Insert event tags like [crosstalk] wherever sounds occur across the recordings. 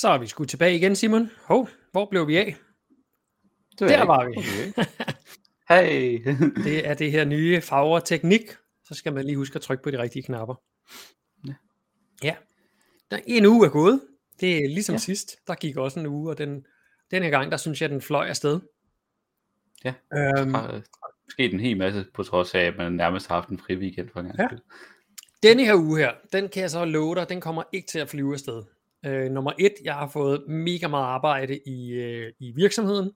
Så er vi sgu tilbage igen, Simon. Hov, hvor blev vi af? Det Der var vi. [laughs] Hey. Det er det her nye Fagre Teknik. Så skal man lige huske at trykke på de rigtige knapper. Ja. Ja. Der, en uge er gået. Det er ligesom ja. Sidst. Der gik også en uge, og den, den her gang, der synes jeg, den fløj afsted. Ja. Øhm, har sket en hel masse, på trods af, at man nærmest har haft en fri weekend for en gang. Ja. Denne her uge her, den kan jeg så love dig, den kommer ikke til at flyve afsted. Øh, nummer et, jeg har fået mega meget arbejde i, øh, i virksomheden.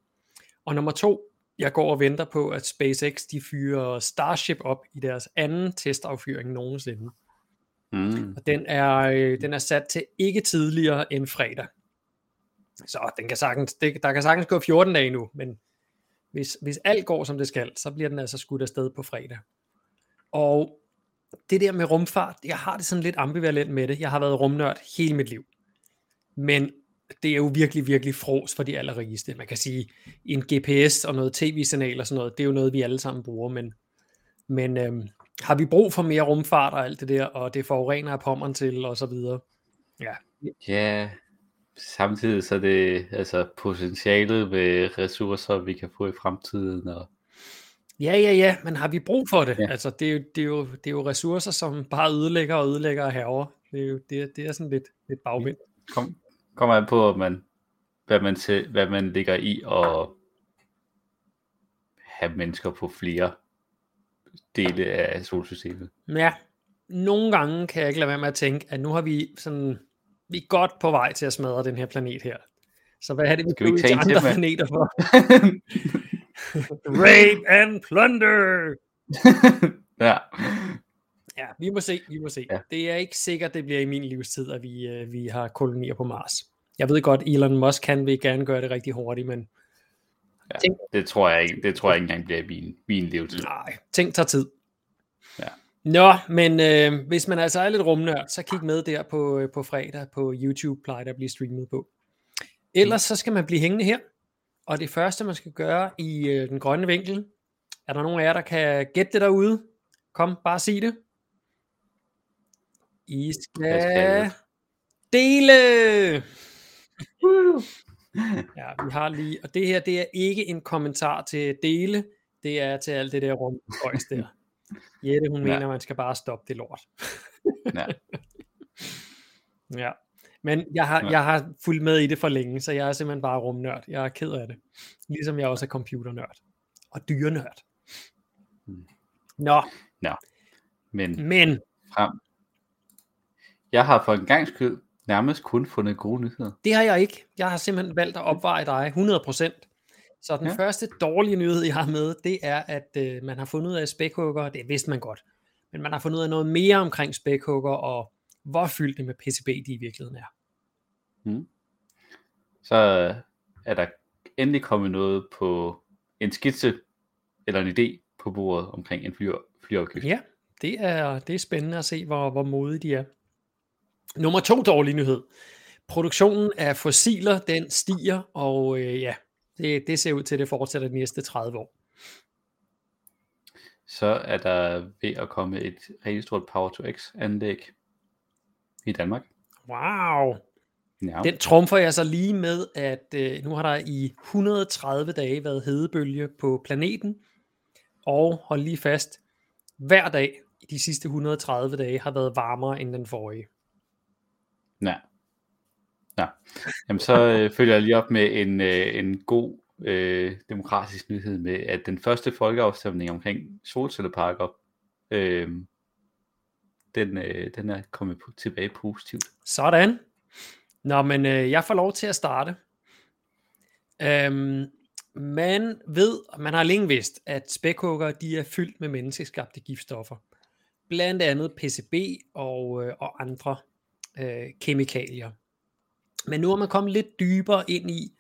Og nummer to, jeg går og venter på, at SpaceX de fyrer Starship op i deres anden testaffyring nogensinde. Mm. Og den er, øh, den er sat til ikke tidligere end fredag. Så den kan sagtens, det, der kan sagtens gå 14 dage nu, men hvis, hvis alt går som det skal, så bliver den altså skudt afsted på fredag. Og det der med rumfart, jeg har det sådan lidt ambivalent med det. Jeg har været rumnørd hele mit liv. Men det er jo virkelig, virkelig fros for de allerrigeste. Man kan sige, en GPS og noget tv-signal og sådan noget, det er jo noget, vi alle sammen bruger, men, men øhm, har vi brug for mere rumfart og alt det der, og det forurener af pommeren til og så videre. Ja, Ja, samtidig så er det altså potentialet ved ressourcer, vi kan få i fremtiden. Og, ja, ja, ja, men har vi brug for det? Ja. Altså, det er, jo, det, er jo, det er jo ressourcer, som bare ødelægger og ødelægger og herover. Det er jo det, det er sådan lidt, lidt bagvind. kom, kommer an på, at man, hvad, man til, hvad man ligger i at have mennesker på flere dele af solsystemet. Ja, nogle gange kan jeg ikke lade være med at tænke, at nu har vi sådan, vi er godt på vej til at smadre den her planet her. Så hvad er det, vi Skal vi ikke tage andre til, mand? planeter for? [laughs] Rape and plunder! [laughs] ja. Ja, vi må se, vi må se. Ja. Ja. Det er ikke sikkert, det bliver i min livstid, at vi, øh, vi har kolonier på Mars. Jeg ved godt, Elon Musk kan vil gerne gøre det rigtig hurtigt, men Det tror jeg ikke, det tror jeg ikke engang bliver i min, min levetid. nej, ting tager tid. Ja. Nå, men øh, hvis man altså er lidt rumnørd, så kig med der på, øh, på fredag på YouTube, plejer der at blive streamet på. Ellers så skal man blive hængende her, og det første, man skal gøre i øh, den grønne vinkel, er der nogen af jer, der kan gætte det derude? Kom, bare sig det. I skal skal- dele! Ja, vi har lige, og det her, det er ikke en kommentar til dele, det er til alt det der rumøjs der. [laughs] Jette, hun Ja. mener, man skal bare stoppe det lort. [laughs] Ja. Ja, men jeg har, Ja. jeg har fulgt med i det for længe, så jeg er simpelthen bare rumnørd. Jeg er ked af det. Ligesom jeg også er computernørd. Og dyrenørd. Mm. Nå, Men men frem. Jeg har for en gang skyld nærmest kun fundet gode nyheder. det har jeg ikke. Jeg har simpelthen valgt at opveje dig 100%. Så den ja. Første dårlige nyhed, jeg har med, det er, at øh, man har fundet ud af spækhugger. Det vidste man godt. Men man har fundet ud af noget mere omkring spækhugger, og hvor fyldt det med PCB de i virkeligheden er. Så er der endelig kommet noget på en skitse eller en idé på bordet omkring en fly, flyafgift. Ja, det er, det er spændende at se, hvor, hvor modige de er. Nummer to dårlig nyhed. Produktionen af fossiler, den stiger, og øh, ja, det, det ser ud til, at det fortsætter de næste 30 år. Så er der ved at komme et rigtig stort Power-to-X anlæg i Danmark. Wow! Ja. Den trumfer jeg så lige med, at øh, nu har der i 130 dage været hedebølge på planeten, og hold lige fast, hver dag i de sidste 130 dage har været varmere end den forrige. Ja. ja. Jamen, så øh, følger jeg lige op med en, øh, en god øh, demokratisk nyhed med, at den første folkeafstemning omkring solcelleparker, øh, den, øh, den er kommet på, tilbage positivt. Sådan. Nå, men øh, jeg får lov til at starte. Øhm, man ved, og man har længe vidst, at spækhugger de er fyldt med menneskeskabte giftstoffer. Blandt andet PCB og, øh, og andre øh, kemikalier. Men nu er man kommet lidt dybere ind i,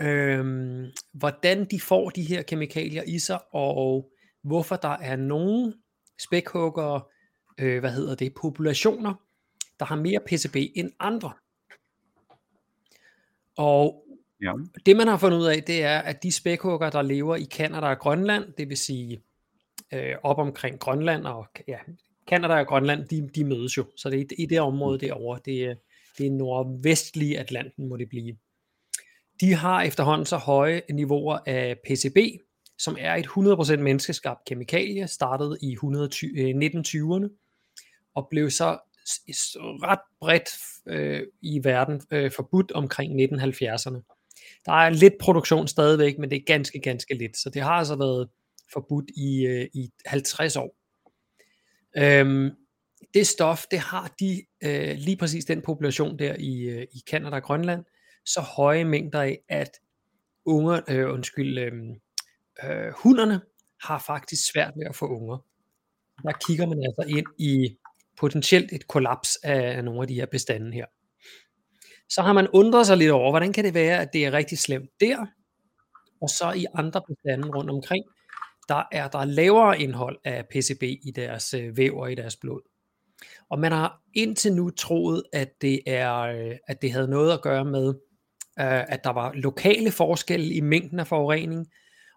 øhm, hvordan de får de her kemikalier i sig, og hvorfor der er nogle spækhugger, øh, hvad hedder det, populationer, der har mere PCB end andre. Og Ja. det man har fundet ud af, det er, at de spækhugger, der lever i Kanada og Grønland, det vil sige øh, op omkring Grønland og ja, Kanada og Grønland, de, de mødes jo. Så det er i, i det område derovre, det, er- det nordvestlige Atlanten må det blive. De har efterhånden så høje niveauer af PCB, som er et 100% menneskeskabt kemikalie, startet i 1920'erne, øh, og blev så ret bredt øh, i verden øh, forbudt omkring 1970'erne. Der er lidt produktion stadigvæk, men det er ganske, ganske lidt. Så det har altså været forbudt i, øh, i 50 år. Øhm, det stof, det har de, øh, lige præcis den population der i, øh, i Canada og Grønland, så høje mængder af, at unger, øh, undskyld, øh, øh, hunderne har faktisk svært ved at få unger. Der kigger man altså ind i potentielt et kollaps af nogle af de her bestande her. Så har man undret sig lidt over, hvordan kan det være, at det er rigtig slemt der, og så i andre bestande rundt omkring, der er der lavere indhold af PCB i deres øh, væv og i deres blod. Og man har indtil nu troet, at det, er, øh, at det havde noget at gøre med, øh, at der var lokale forskelle i mængden af forurening,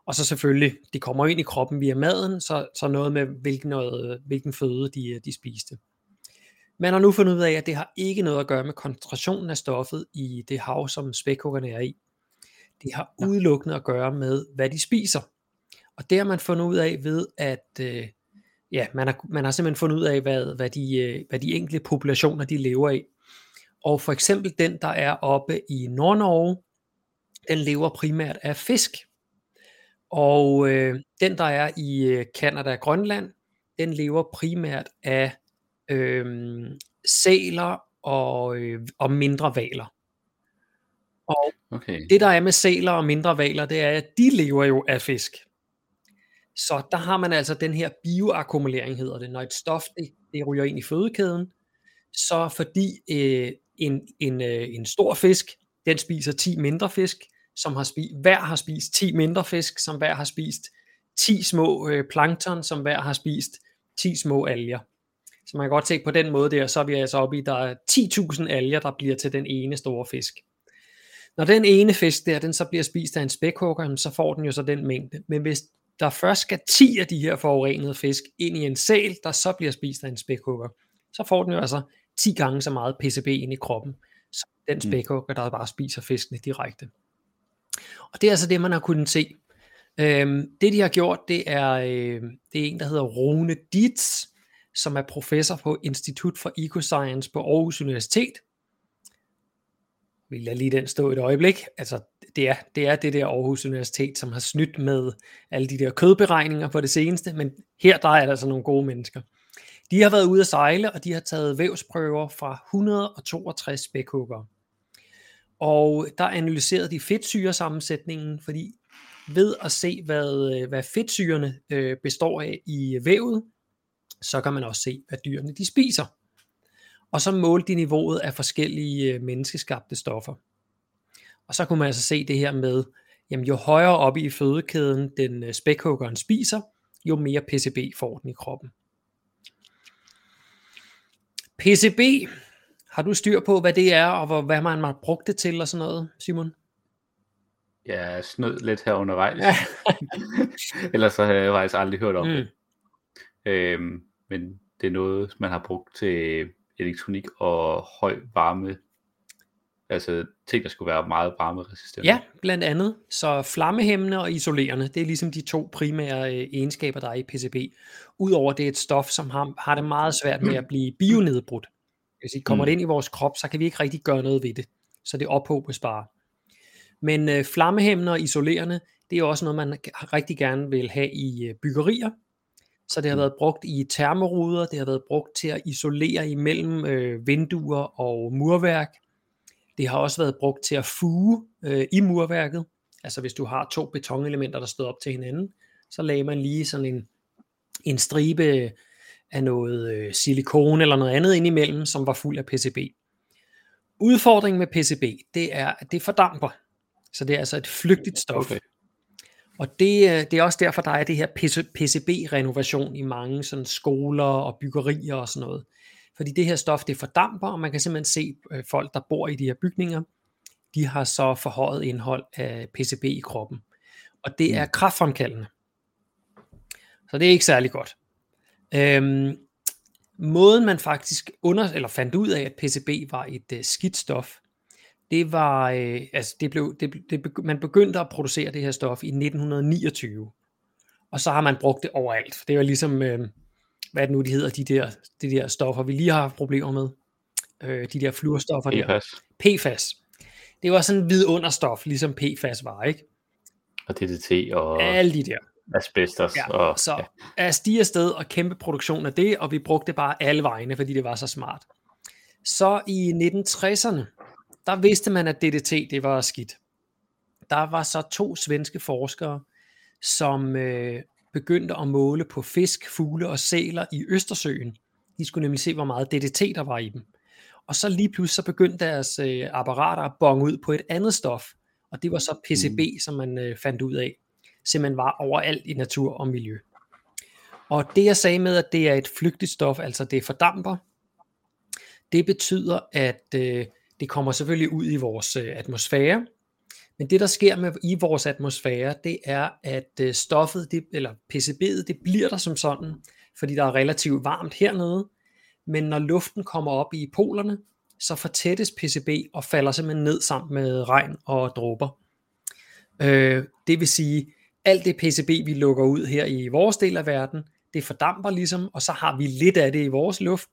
og så selvfølgelig, de kommer ind i kroppen via maden, så, så noget med, hvilken, noget, hvilken føde de, de spiste. Man har nu fundet ud af, at det har ikke noget at gøre med koncentrationen af stoffet i det hav, som spækhuggerne er i. Det har udelukkende at gøre med, hvad de spiser. Og det har man fundet ud af ved, at øh, ja, man, har, man har simpelthen fundet ud af, hvad, hvad, de, øh, hvad de enkelte populationer de lever af. Og for eksempel den, der er oppe i Nord-Norge, den lever primært af fisk. Og øh, den, der er i øh, og Grønland, den lever primært af øh, sæler og, øh, og mindre valer. Og okay. det der er med sæler og mindre valer, det er, at de lever jo af fisk. Så der har man altså den her bioakkumulering, hedder det. Når et stof det, det ryger ind i fødekæden, så fordi øh, en, en, øh, en stor fisk, den spiser 10 mindre fisk, som har spist, hver har spist 10 mindre fisk, som hver har spist 10 små øh, plankton, som hver har spist 10 små alger. Så man kan godt se på den måde der, så er vi altså oppe i, der er 10.000 alger, der bliver til den ene store fisk. Når den ene fisk der, den så bliver spist af en spækhugger, så får den jo så den mængde. Men hvis der først skal 10 af de her forurenede fisk ind i en sæl, der så bliver spist af en spækhugger, så får den jo altså 10 gange så meget PCB ind i kroppen, som den mm. spækhugger, der bare spiser fiskene direkte. Og det er altså det, man har kunnet se. Øhm, det de har gjort, det er, øh, det er en, der hedder Rune Dietz, som er professor på Institut for Ecoscience på Aarhus Universitet. Vil jeg lige den stå et øjeblik? Altså, det er, det er det der Aarhus Universitet, som har snydt med alle de der kødberegninger på det seneste, men her der er der altså nogle gode mennesker. De har været ude at sejle, og de har taget vævsprøver fra 162 spækhugger. Og der analyserede de fedtsyresammensætningen, fordi ved at se, hvad, hvad fedtsyrene øh, består af i vævet, så kan man også se, hvad dyrene de spiser. Og så målte de niveauet af forskellige øh, menneskeskabte stoffer. Og så kunne man altså se det her med, jamen jo højere oppe i fødekæden den øh, spækhuggeren spiser, jo mere PCB får den i kroppen. PCB, har du styr på, hvad det er, og hvad man har brugt det til og sådan noget, Simon? Ja, snød lidt her undervejs. [laughs] Ellers så har jeg faktisk aldrig hørt om mm. det. Øhm, men det er noget, man har brugt til elektronik og høj varme, altså ting, der skulle være meget varmeresistente. Ja, blandt andet. Så flammehæmmende og isolerende, det er ligesom de to primære øh, egenskaber, der er i PCB. Udover det er et stof, som har, har det meget svært med at blive bionedbrudt. Hvis det kommer mm. det ind i vores krop, så kan vi ikke rigtig gøre noget ved det. Så det ophobes bare. Men øh, flammehæmmende og isolerende, det er også noget, man rigtig gerne vil have i øh, byggerier, så det har mm. været brugt i termoruder, det har været brugt til at isolere imellem øh, vinduer og murværk. Det har også været brugt til at fuge øh, i murværket. Altså hvis du har to betonelementer, der stod op til hinanden, så lagde man lige sådan en, en stribe af noget øh, silikone eller noget andet indimellem, som var fuld af PCB. Udfordringen med PCB, det er, at det fordamper. Så det er altså et flygtigt stof. Okay. Og det, øh, det er også derfor, der er det her PCB-renovation i mange sådan skoler og byggerier og sådan noget. Fordi det her stof, det fordamper, og man kan simpelthen se øh, folk, der bor i de her bygninger, de har så forhøjet indhold af PCB i kroppen. Og det er mm. kraftfremkaldende. Så det er ikke særlig godt. Øhm, måden man faktisk under, eller fandt ud af, at PCB var et øh, skidt stof, det var, øh, altså det blev, det, det, man begyndte at producere det her stof i 1929. Og så har man brugt det overalt. Det er jo ligesom, øh, hvad det nu, de hedder, de der, de der stoffer, vi lige har haft problemer med. Øh, de der fluorstoffer PFAS. der. PFAS. Det var sådan en vidunderstof, ligesom PFAS var, ikke? Og DDT og Alle de der. asbestos. Ja, og, så ja. er stige afsted og kæmpe produktion af det, og vi brugte bare alle vegne, fordi det var så smart. Så i 1960'erne, der vidste man, at DDT det var skidt. Der var så to svenske forskere, som øh, begyndte at måle på fisk, fugle og sæler i Østersøen. De skulle nemlig se, hvor meget DDT der var i dem. Og så lige pludselig så begyndte deres øh, apparater at bonge ud på et andet stof, og det var så PCB, mm. som man øh, fandt ud af, simpelthen var overalt i natur og miljø. Og det jeg sagde med, at det er et flygtigt stof, altså det fordamper, det betyder, at øh, det kommer selvfølgelig ud i vores øh, atmosfære, men det der sker med i vores atmosfære, det er, at øh, stoffet, det, eller PCB'et, det bliver der som sådan, fordi der er relativt varmt hernede, men når luften kommer op i polerne, så fortættes PCB og falder simpelthen ned sammen med regn og dråber. Øh, det vil sige, alt det PCB, vi lukker ud her i vores del af verden, det fordamper ligesom, og så har vi lidt af det i vores luft,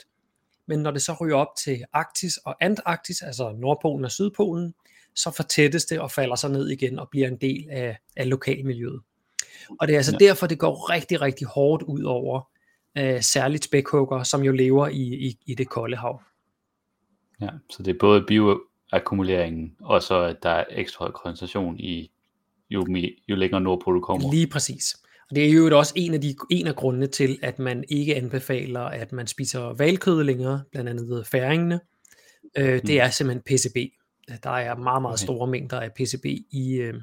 men når det så ryger op til Arktis og Antarktis, altså Nordpolen og Sydpolen, så fortættes det og falder så ned igen og bliver en del af, af lokalmiljøet. Og det er altså ja. derfor, det går rigtig, rigtig hårdt ud over øh, særligt spækhugger, som jo lever i, i, i det kolde hav. Ja, så det er både bioakkumuleringen, og så at der er ekstra høj koncentration i, jo, jo længere nordpå du kommer. Lige præcis. Og det er jo også en af, de, en af grundene til, at man ikke anbefaler, at man spiser valkød længere, blandt andet færingene. Øh, mm. Det er simpelthen PCB. Der er meget, meget store okay. mængder af PCB i, øh,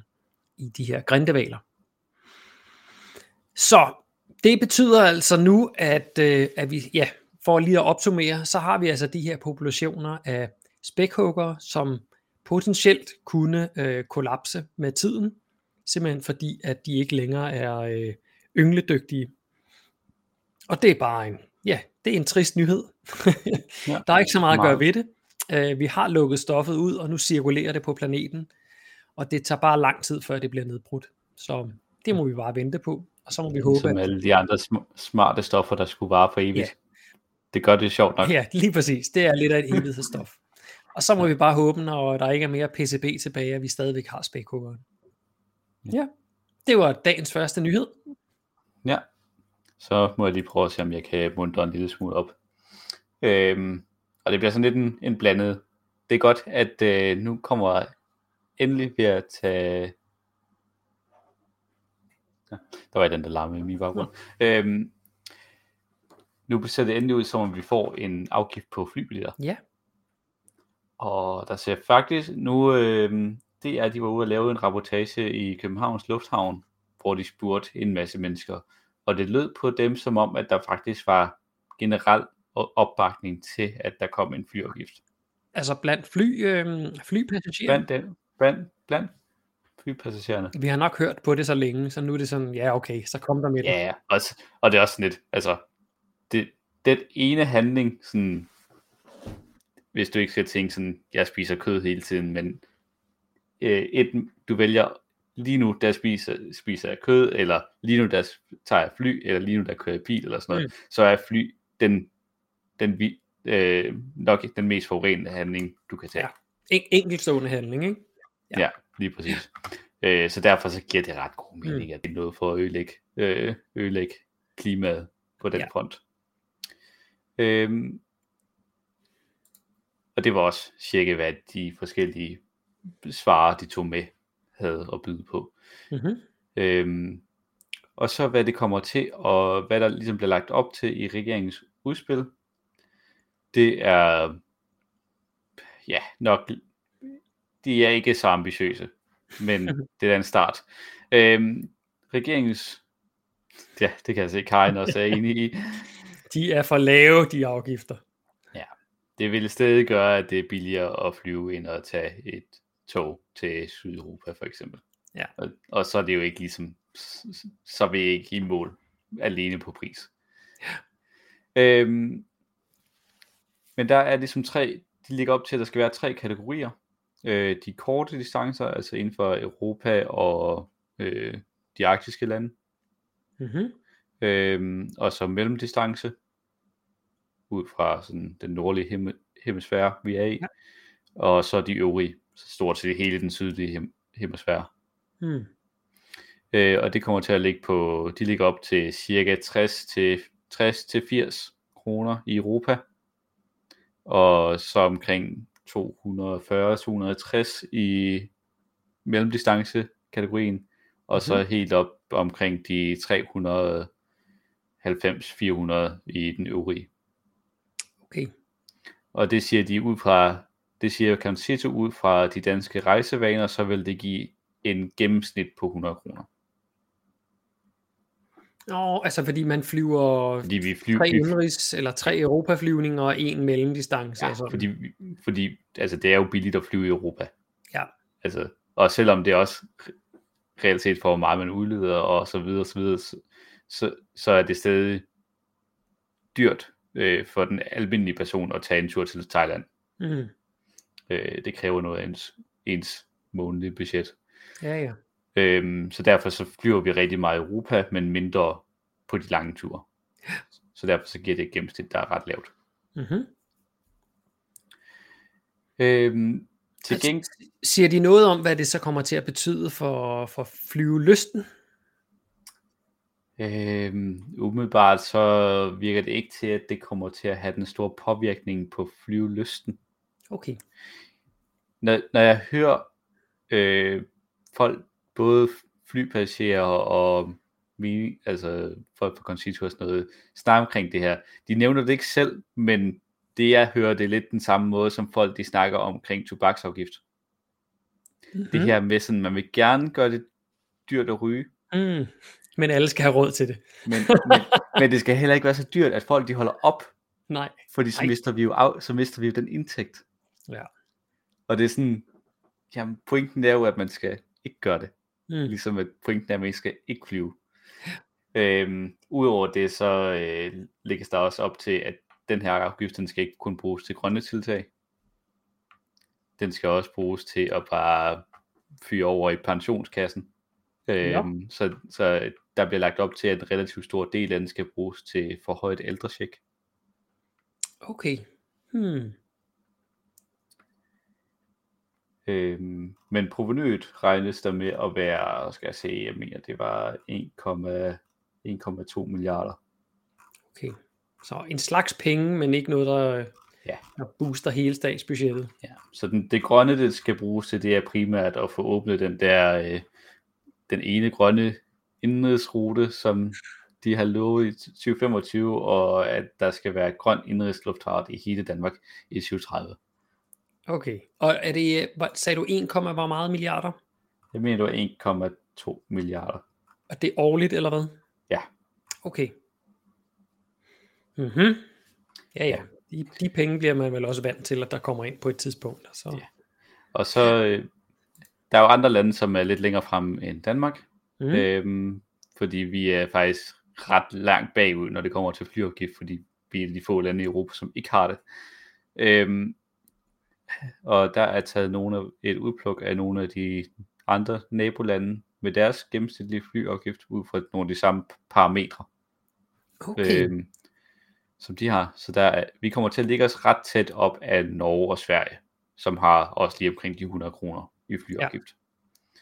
i de her grindevaler. Så det betyder altså nu, at, øh, at vi, ja, for lige at opsummere, så har vi altså de her populationer af spækhugger, som potentielt kunne øh, kollapse med tiden, simpelthen fordi, at de ikke længere er øh, yngledygtige. Og det er bare en, ja, det er en trist nyhed. ja, [laughs] der er ikke så meget, meget at gøre ved det. Uh, vi har lukket stoffet ud, og nu cirkulerer det på planeten, og det tager bare lang tid, før det bliver nedbrudt. Så det må vi bare vente på, og så må vi håbe, Som alle de andre sm- smarte stoffer, der skulle vare for evigt. Ja. Det gør det sjovt nok. Ja, lige præcis. Det er lidt af et evighedsstof. Og så må vi bare håbe, når der ikke er mere PCB tilbage, at vi stadigvæk har spækhuggeren. Ja, det var dagens første nyhed. Ja, så må jeg lige prøve at se, om jeg kan mundre en lille smule op. Øhm, og det bliver sådan lidt en, en blandet. Det er godt, at øh, nu kommer endelig ved at tage... Ja, der var den, der larmede i min baggrund. Ja. Øhm, nu ser det endelig ud som, om vi får en afgift på flybilletter. Ja. Og der ser faktisk nu, øh, det er, at de var ude og lave en rapportage i Københavns Lufthavn, hvor de spurgte en masse mennesker. Og det lød på dem som om, at der faktisk var generel opbakning til, at der kom en flyafgift. Altså blandt fly, øh, flypassagerer? Blandt, den, blandt, blandt flypassagererne. Vi har nok hørt på det så længe, så nu er det sådan, ja okay, så kom der med det. Ja, og, og det er også sådan lidt, altså, det, den ene handling, sådan, hvis du ikke skal tænke sådan, jeg spiser kød hele tiden, men øh, et, du vælger lige nu, der spiser, spiser jeg kød, eller lige nu, der tager jeg fly, eller lige nu, der kører jeg bil, eller sådan noget, mm. så er fly den, den øh, nok den mest forurenende handling, du kan tage. Ja. En, enkeltstående handling, ikke? Ja, ja lige præcis. Øh, så derfor så giver det ret god mening, mm. at det er noget for at ødelægge, øh, ødelægge klimaet på den ja. front. Øhm, og det var også cirka, hvad de forskellige svarer, de tog med, havde at byde på. Mm-hmm. Øhm, og så hvad det kommer til, og hvad der ligesom bliver lagt op til i regeringens udspil, det er, ja, nok, de er ikke så ambitiøse, men [laughs] det er en start. Øhm, regeringens, ja, det kan jeg se, Karin også er enig i. [laughs] De er for lave, de afgifter. Ja, det vil stadig gøre, at det er billigere at flyve, end at tage et tog til Sydeuropa for eksempel. Ja. Og, og så er det jo ikke ligesom, så er vi ikke i mål alene på pris. Ja. Øhm, Men der er ligesom tre, de ligger op til, at der skal være tre kategorier. Øh, de korte distancer, altså inden for Europa og øh, de arktiske lande. Mm-hmm. Øh, og så mellemdistance, ud fra sådan den nordlige hem- hemisfære, vi er i. Ja. Og så de øvrige, så stort set hele den sydlige hem- hemisfære. Mm. Øh, og det kommer til at ligge på, de ligger op til cirka 60 til 60 til 80 kroner i Europa. Og så omkring 240-260 i mellemdistance kategorien. Og så Mhm. helt op omkring de 390-400 i den øvrige. Okay. Og det siger de ud fra, det siger Cancito ud fra de danske rejsevaner, så vil det give en gennemsnit på 100 kroner. Nå, altså fordi man flyver Fordi vi flyver, tre indrigs, eller tre europaflyvninger og en mellemdistance. ja, sådan. fordi, fordi altså, det er jo billigt at flyve i Europa. Ja. Altså, og selvom det også reelt set for hvor meget man udleder og så videre, så, videre så, så, så er det stadig dyrt øh, for den almindelige person at tage en tur til Thailand. Mm. Øh, det kræver noget af ens, ens månedlige budget. Ja, ja. Øhm, så derfor så flyver vi rigtig meget i Europa, men mindre på de lange ture. Så derfor så giver det et gennemsnit, der er ret lavt. Mm-hmm. Øhm, til Altså, gengæld, Siger de noget om, hvad det så kommer til at betyde for, for flyvelysten? øhm, umiddelbart så virker det ikke til, at det kommer til at have den store påvirkning på flyvelysten. Okay. Når, når jeg hører øh, folk, både flypassagerer og vi, altså folk fra Concito og sådan noget, snakke omkring det her. De nævner det ikke selv, men det jeg hører, det er lidt den samme måde, som folk de snakker omkring tobaksafgift. Mm-hmm. Det her med sådan, man vil gerne gøre det dyrt at ryge, Mm. Men alle skal have råd til det. men, men, men det skal heller ikke være så dyrt, at folk de holder op, Nej. fordi så Ej. mister vi jo af, så mister vi jo den indtægt. Ja. Og det er sådan, jamen pointen er jo, at man skal ikke gøre det. Mm. Ligesom at pointen er, at man ikke skal ikke flyve. Øhm, Udover det, så øh, lægges der også op til, at den her afgift, den skal ikke kun bruges til grønne tiltag. Den skal også bruges til at bare fyre over i pensionskassen. Øhm, så, så der bliver lagt op til, at en relativt stor del af den skal bruges til forhøjet ældrecheck. Okay. Hmm. Øhm, men provenyet regnes der med at være, skal jeg se, jeg mener, det var 1,2 milliarder. Okay. Så en slags penge, men ikke noget, der, Ja. der booster hele statsbudgettet. Ja, så den, det grønne, det skal bruges til, det er primært at få åbnet den der, øh, den ene grønne indrigsrute, som de har lovet i 2025, og at der skal være grøn indrigsluftfart i hele Danmark i 2030. Okay. Og er det, hvad- sagde du 1, hvor meget milliarder? Jeg mener, det var 1,2 milliarder. Og det er årligt, eller hvad? Ja. Okay. Mhm. Ja, ja. De, de penge bliver man vel også vant til, at der kommer ind på et tidspunkt. Så. Ja. Og så, øh, der er jo andre lande, som er lidt længere frem end Danmark, mm. øhm, fordi vi er faktisk ret langt bagud, når det kommer til flyafgift, fordi vi er de få lande i Europa, som ikke har det. Øhm, og der er taget nogle af, et udpluk af nogle af de andre nabolande med deres gennemsnitlige flyafgift ud fra nogle af de samme parametre, Okay. øhm, som de har. Så der er, vi kommer til at ligge os ret tæt op af Norge og Sverige, som har også lige omkring de 100 kroner i flyafgift. Ja.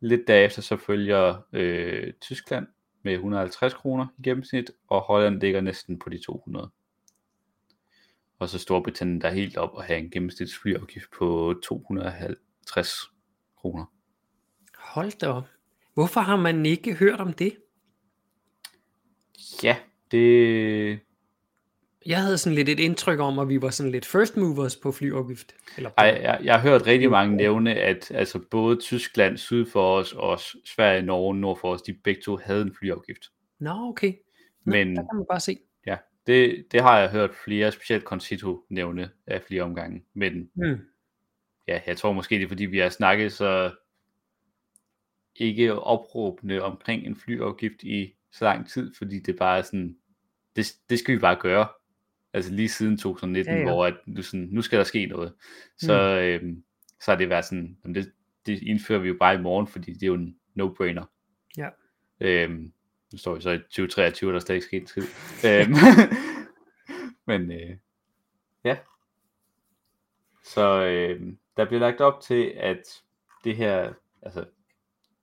Lidt derefter så følger øh, Tyskland med 150 kroner i gennemsnit, og Holland ligger næsten på de 200. Og så Storbritannien, der er helt op og have en gennemsnitsflyafgift på 250 kroner. Hold da op. Hvorfor har man ikke hørt om det? Ja, det... Jeg havde sådan lidt et indtryk om, at vi var sådan lidt first movers på flyafgift. Eller på, Ej, jeg, jeg har hørt rigtig mange nævne, at altså både Tyskland syd for os, og Sverige, Norge nord for os, de begge to havde en flyafgift. Nå, okay. Nå, Men Der kan man bare se. Det, det har jeg hørt flere, specielt Concito nævne af flere omgange. Men Hmm. ja, jeg tror måske det er fordi, vi har snakket så ikke opråbende omkring en flyafgift i så lang tid, fordi det bare er sådan, det, det skal vi bare gøre. Altså lige siden 2019, Ja, ja, hvor at nu, sådan, nu skal der ske noget. Så, mm. øhm, så har det været sådan, det, det indfører vi jo bare i morgen, fordi det er jo en no-brainer. Ja. Øhm, nu står vi så i 2023, og der er stadig ikke sket en skid. [laughs] øhm, [laughs] men øh, ja. Så øh, der bliver lagt op til, at det her, altså,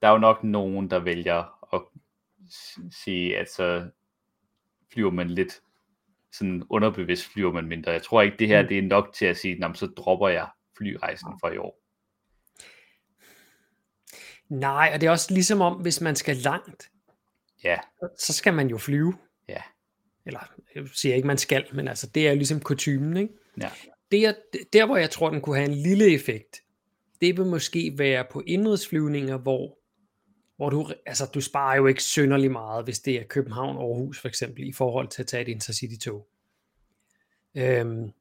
der er jo nok nogen, der vælger at sige, at så flyver man lidt sådan underbevidst flyver man mindre. Jeg tror ikke, det her Mm. det er nok til at sige, "Nå, men så dropper jeg flyrejsen for i år. Nej, og det er også ligesom om, hvis man skal langt, Ja, så skal man jo flyve. ja, Eller, jeg siger ikke, man skal, men altså, det er ligesom kutumen, ikke? ja. Det er, der, hvor jeg tror, den kunne have en lille effekt, det vil måske være på indrigsflyvninger, hvor, hvor du, altså, du sparer jo ikke synderlig meget, hvis det er København-Aarhus for eksempel, i forhold til at tage et Intercity-tog. Øhm,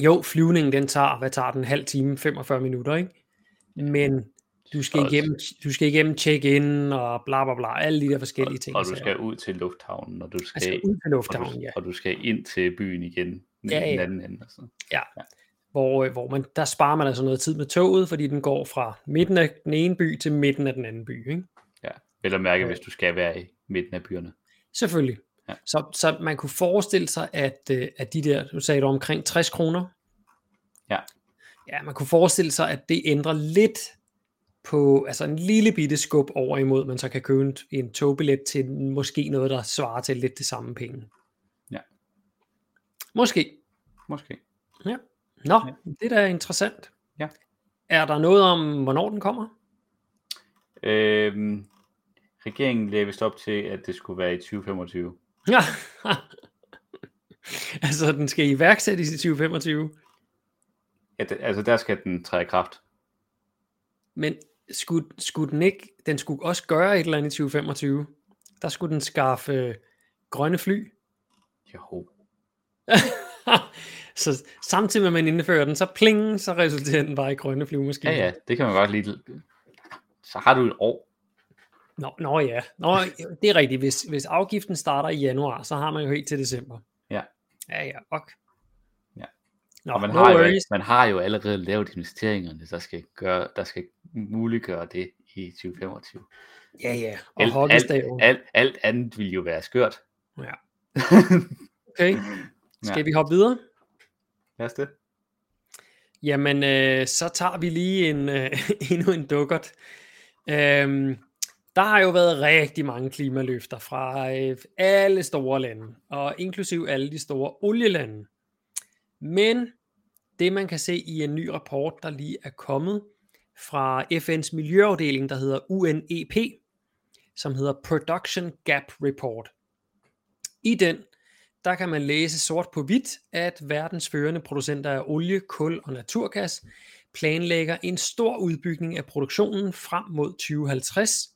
jo, flyvningen den tager, hvad tager den, en halv time, 45 minutter, ikke? Men du skal Også- igennem, du skal igennem check-in og bla bla bla, alle de der forskellige ting. Og du skal ud til lufthavnen, og du skal, altså ud til og, lufthavnen, du, ja. og du skal ind til byen igen. Ja, Ja, ja. Den anden ende. Og sådan. hvor, øh, hvor man, der sparer man altså noget tid med toget, fordi den går fra midten af den ene by til midten af den anden by. Ikke? Ja. Vel at mærke, Ja. hvis du skal være i midten af byerne. Selvfølgelig. Ja. Så, så man kunne forestille sig, at, øh, at de der, du sagde du omkring 60 kroner. Ja. Ja, man kunne forestille sig, at det ændrer lidt på, altså en lille bitte skub over imod, man så kan købe en, en togbillet til måske noget, der svarer til lidt det samme penge. Ja. Måske. Måske. Ja. Nå, Ja. det er da interessant. Ja. Er der noget om, hvornår den kommer? Øhm, regeringen lagde vist op til, at det skulle være i 2025. Ja. [laughs] altså, den skal iværksættes i 2025. Ja, det, altså der skal den træde i kraft. Men skulle, skulle den ikke, den skulle også gøre et eller andet i 2025. Der skulle den skaffe øh, grønne fly. Jo. [laughs] så samtidig med at man indfører den, så pling, så resulterer den bare i grønne flyvemaskiner. Ja, ja, det kan man godt lide. Så har du et år. Nå, nå ja, nå, det er rigtigt. Hvis, hvis afgiften starter i januar, så har man jo helt til december. Ja. Ja, ja, ok. Nå, Og man, no har jo, worries. man har jo allerede lavet investeringerne, der skal, gøre, der skal muliggøre det i 2025. Ja, ja. Og Alt, alt, hockeystaven. alt, alt andet vil jo være skørt. Ja. [laughs] Okay, skal Ja. vi hoppe videre? Lad os det. Jamen, øh, så tager vi lige en, øh, [laughs] endnu en dukkert. Øhm, der har jo været rigtig mange klimaløfter fra øh, alle store lande, og inklusiv alle de store olielande. Men det man kan se i en ny rapport, der lige er kommet fra FN's miljøafdeling, der hedder UNEP, som hedder Production Gap Report. I den, der kan man læse sort på hvidt, at verdens førende producenter af olie, kul og naturgas planlægger en stor udbygning af produktionen frem mod 2050.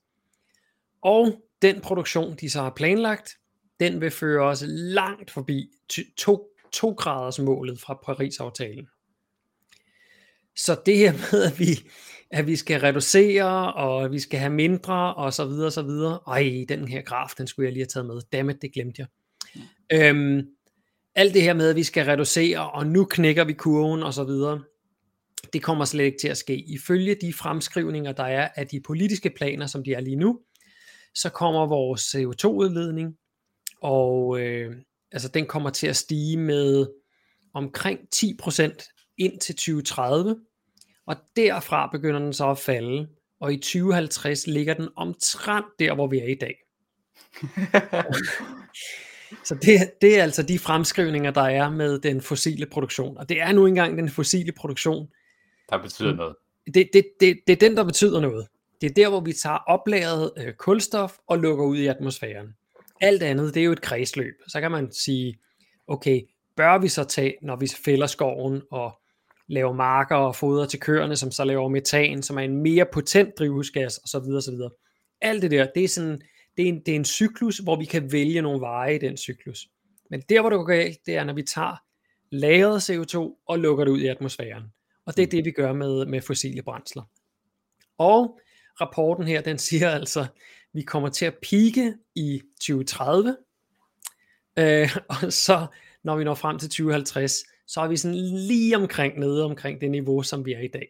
Og den produktion, de så har planlagt, den vil føre os langt forbi 2, 2 graders målet fra Paris-aftalen. Så det her med, at vi, at vi skal reducere, og vi skal have mindre, og så videre, og så videre. Ej, den her graf, den skulle jeg lige have taget med. Dammit, det glemte jeg. Øhm, alt det her med, at vi skal reducere, og nu knækker vi kurven, og så videre. Det kommer slet ikke til at ske. Ifølge de fremskrivninger, der er af de politiske planer, som de er lige nu, så kommer vores CO2-udledning, og øh, altså den kommer til at stige med omkring 10% ind til 2030, og derfra begynder den så at falde, og i 2050 ligger den omtrent der, hvor vi er i dag. [laughs] Så det, det er altså de fremskrivninger, der er med den fossile produktion, og det er nu engang den fossile produktion, Der betyder noget. det, det, det, det er den, der betyder noget. Det er der, hvor vi tager oplagret øh, kulstof og lukker ud i atmosfæren. Alt andet, det er jo et kredsløb. Så kan man sige, okay, bør vi så tage, når vi fælder skoven og laver marker og foder til køerne, som så laver metan, som er en mere potent drivhusgas osv. osv. Alt det der, det er sådan, det er, en, det er en cyklus, hvor vi kan vælge nogle veje i den cyklus. Men der, hvor det går galt, det er, når vi tager lagret CO2 og lukker det ud i atmosfæren. Og det er det, vi gør med, med fossile brændsler. Og rapporten her, den siger altså, vi kommer til at pike i 2030, øh, [laughs] og så når vi når frem til 2050, så er vi sådan lige omkring nede omkring det niveau, som vi er i dag.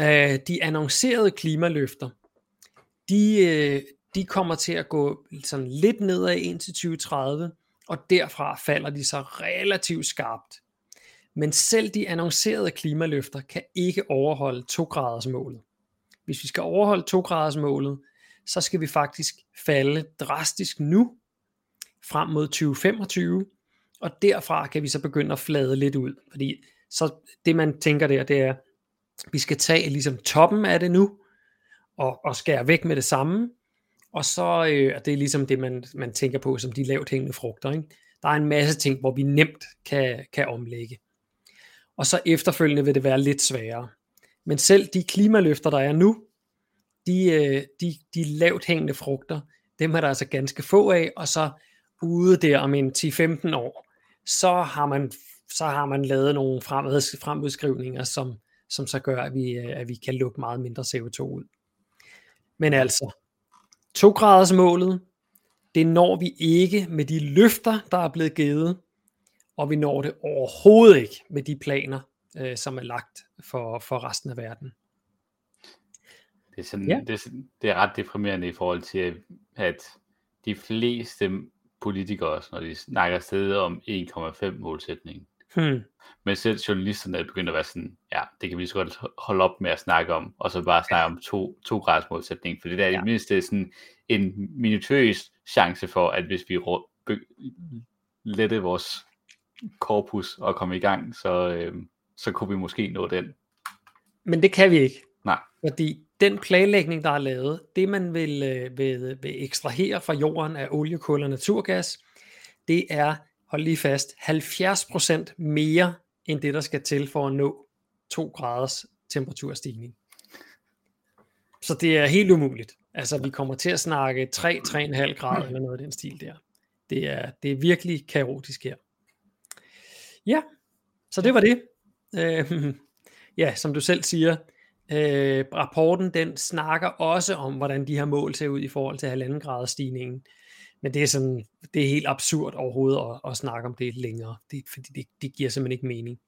Øh, de annoncerede klimaløfter, de, øh, de kommer til at gå sådan lidt nedad ind til 2030, og derfra falder de så relativt skarpt. Men selv de annoncerede klimaløfter kan ikke overholde 2 graders målet. Hvis vi skal overholde 2 graders målet, så skal vi faktisk falde drastisk nu, frem mod 2025, og derfra kan vi så begynde at flade lidt ud, fordi så det man tænker der, det er, vi skal tage ligesom toppen af det nu, og, og skære væk med det samme, og så øh, det er ligesom det, man, man tænker på som de lavt hængende frugter. Ikke? Der er en masse ting, hvor vi nemt kan, kan omlægge. Og så efterfølgende vil det være lidt sværere. Men selv de klimaløfter, der er nu, Øh, de, de, de lavt hængende frugter, dem er der altså ganske få af, og så ude der om en 10-15 år, så har man, så har man lavet nogle fremad, fremudskrivninger, som, som så gør, at vi, øh, at vi kan lukke meget mindre CO2 ud. Men altså, 2 graders målet, det når vi ikke med de løfter, der er blevet givet, og vi når det overhovedet ikke med de planer, øh, som er lagt for, for resten af verden. Det er, sådan, ja. det, er, det er ret deprimerende i forhold til, at de fleste politikere, når de snakker stedet om 1,5 målsætning. Hmm. Men selv journalisterne er begyndt at være sådan, ja, det kan vi så godt holde op med at snakke om, og så bare snakke om to, to graders målsætning, for det der er ja. i det mindste sådan en minutøs chance for, at hvis vi lette vores korpus og komme i gang, så, øh, så kunne vi måske nå den. Men det kan vi ikke. Nej. Fordi den planlægning, der er lavet, det man vil, øh, vil, vil ekstrahere fra jorden af olie, kul og naturgas, det er, hold lige fast, 70% mere end det, der skal til for at nå 2 graders temperaturstigning. Så det er helt umuligt. Altså, vi kommer til at snakke 3-3,5 grader eller noget af den stil der. Det er, det er virkelig kaotisk her. Ja, så det var det. Øh, ja, som du selv siger, øh, rapporten den snakker også om, hvordan de her mål ser ud i forhold til halvanden grader stigningen. Men det er, sådan, det er helt absurd overhovedet at, at snakke om det længere, det, fordi det, det giver simpelthen ikke mening.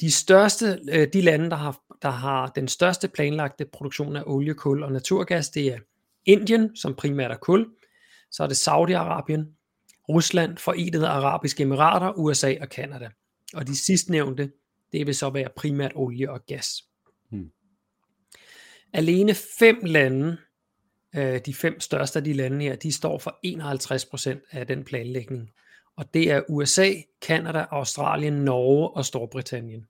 De største, øh, de lande, der har, der har den største planlagte produktion af olie, kul og naturgas, det er Indien, som primært er kul, så er det Saudi-Arabien, Rusland, Forenede Arabiske Emirater, USA og Kanada. Og de sidstnævnte, det vil så være primært olie og gas. Alene fem lande, øh, de fem største af de lande her, de står for 51% af den planlægning. Og det er USA, Kanada, Australien, Norge og Storbritannien.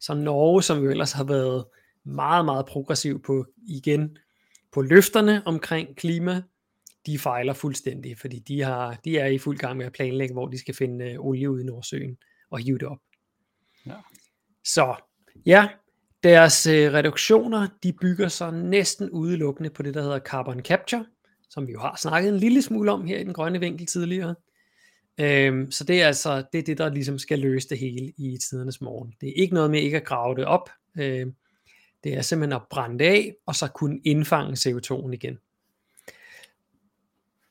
Så Norge, som jo ellers har været meget, meget progressiv på igen på løfterne omkring klima, de fejler fuldstændig, fordi de, har, de er i fuld gang med at planlægge, hvor de skal finde øh, olie ud i Nordsøen og hive det op. Ja. Så ja, deres øh, reduktioner, de bygger sig næsten udelukkende på det, der hedder carbon capture, som vi jo har snakket en lille smule om her i den grønne vinkel tidligere. Øhm, så det er altså det, er det, der ligesom skal løse det hele i tidernes morgen. Det er ikke noget med ikke at grave det op. Øhm, det er simpelthen at brænde det af, og så kunne indfange CO2'en igen.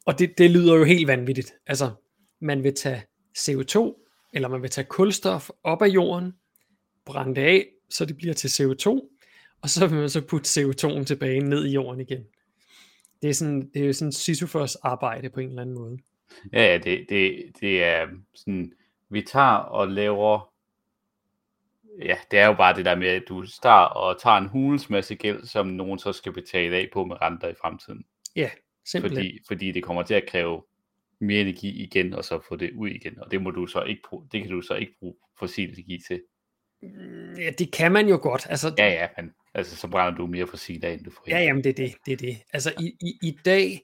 Og det, det lyder jo helt vanvittigt. Altså, man vil tage CO2, eller man vil tage kulstof op af jorden, brænde det af, så det bliver til CO2, og så vil man så putte CO2'en tilbage ned i jorden igen. Det er, sådan, det er jo sådan Sisyphos arbejde på en eller anden måde. Ja, ja det, det, det er sådan, vi tager og laver, ja, det er jo bare det der med, at du starter og tager en hulens masse gæld, som nogen så skal betale af på med renter i fremtiden. Ja, simpelthen. Fordi, fordi det kommer til at kræve mere energi igen, og så få det ud igen, og det må du så ikke bruge, det kan du så ikke bruge fossil energi til. Ja, det kan man jo godt. Altså, ja, ja, men altså, så brænder du mere fossil af, end du får Ja, jamen det er det, det er det. Altså i, i, i dag,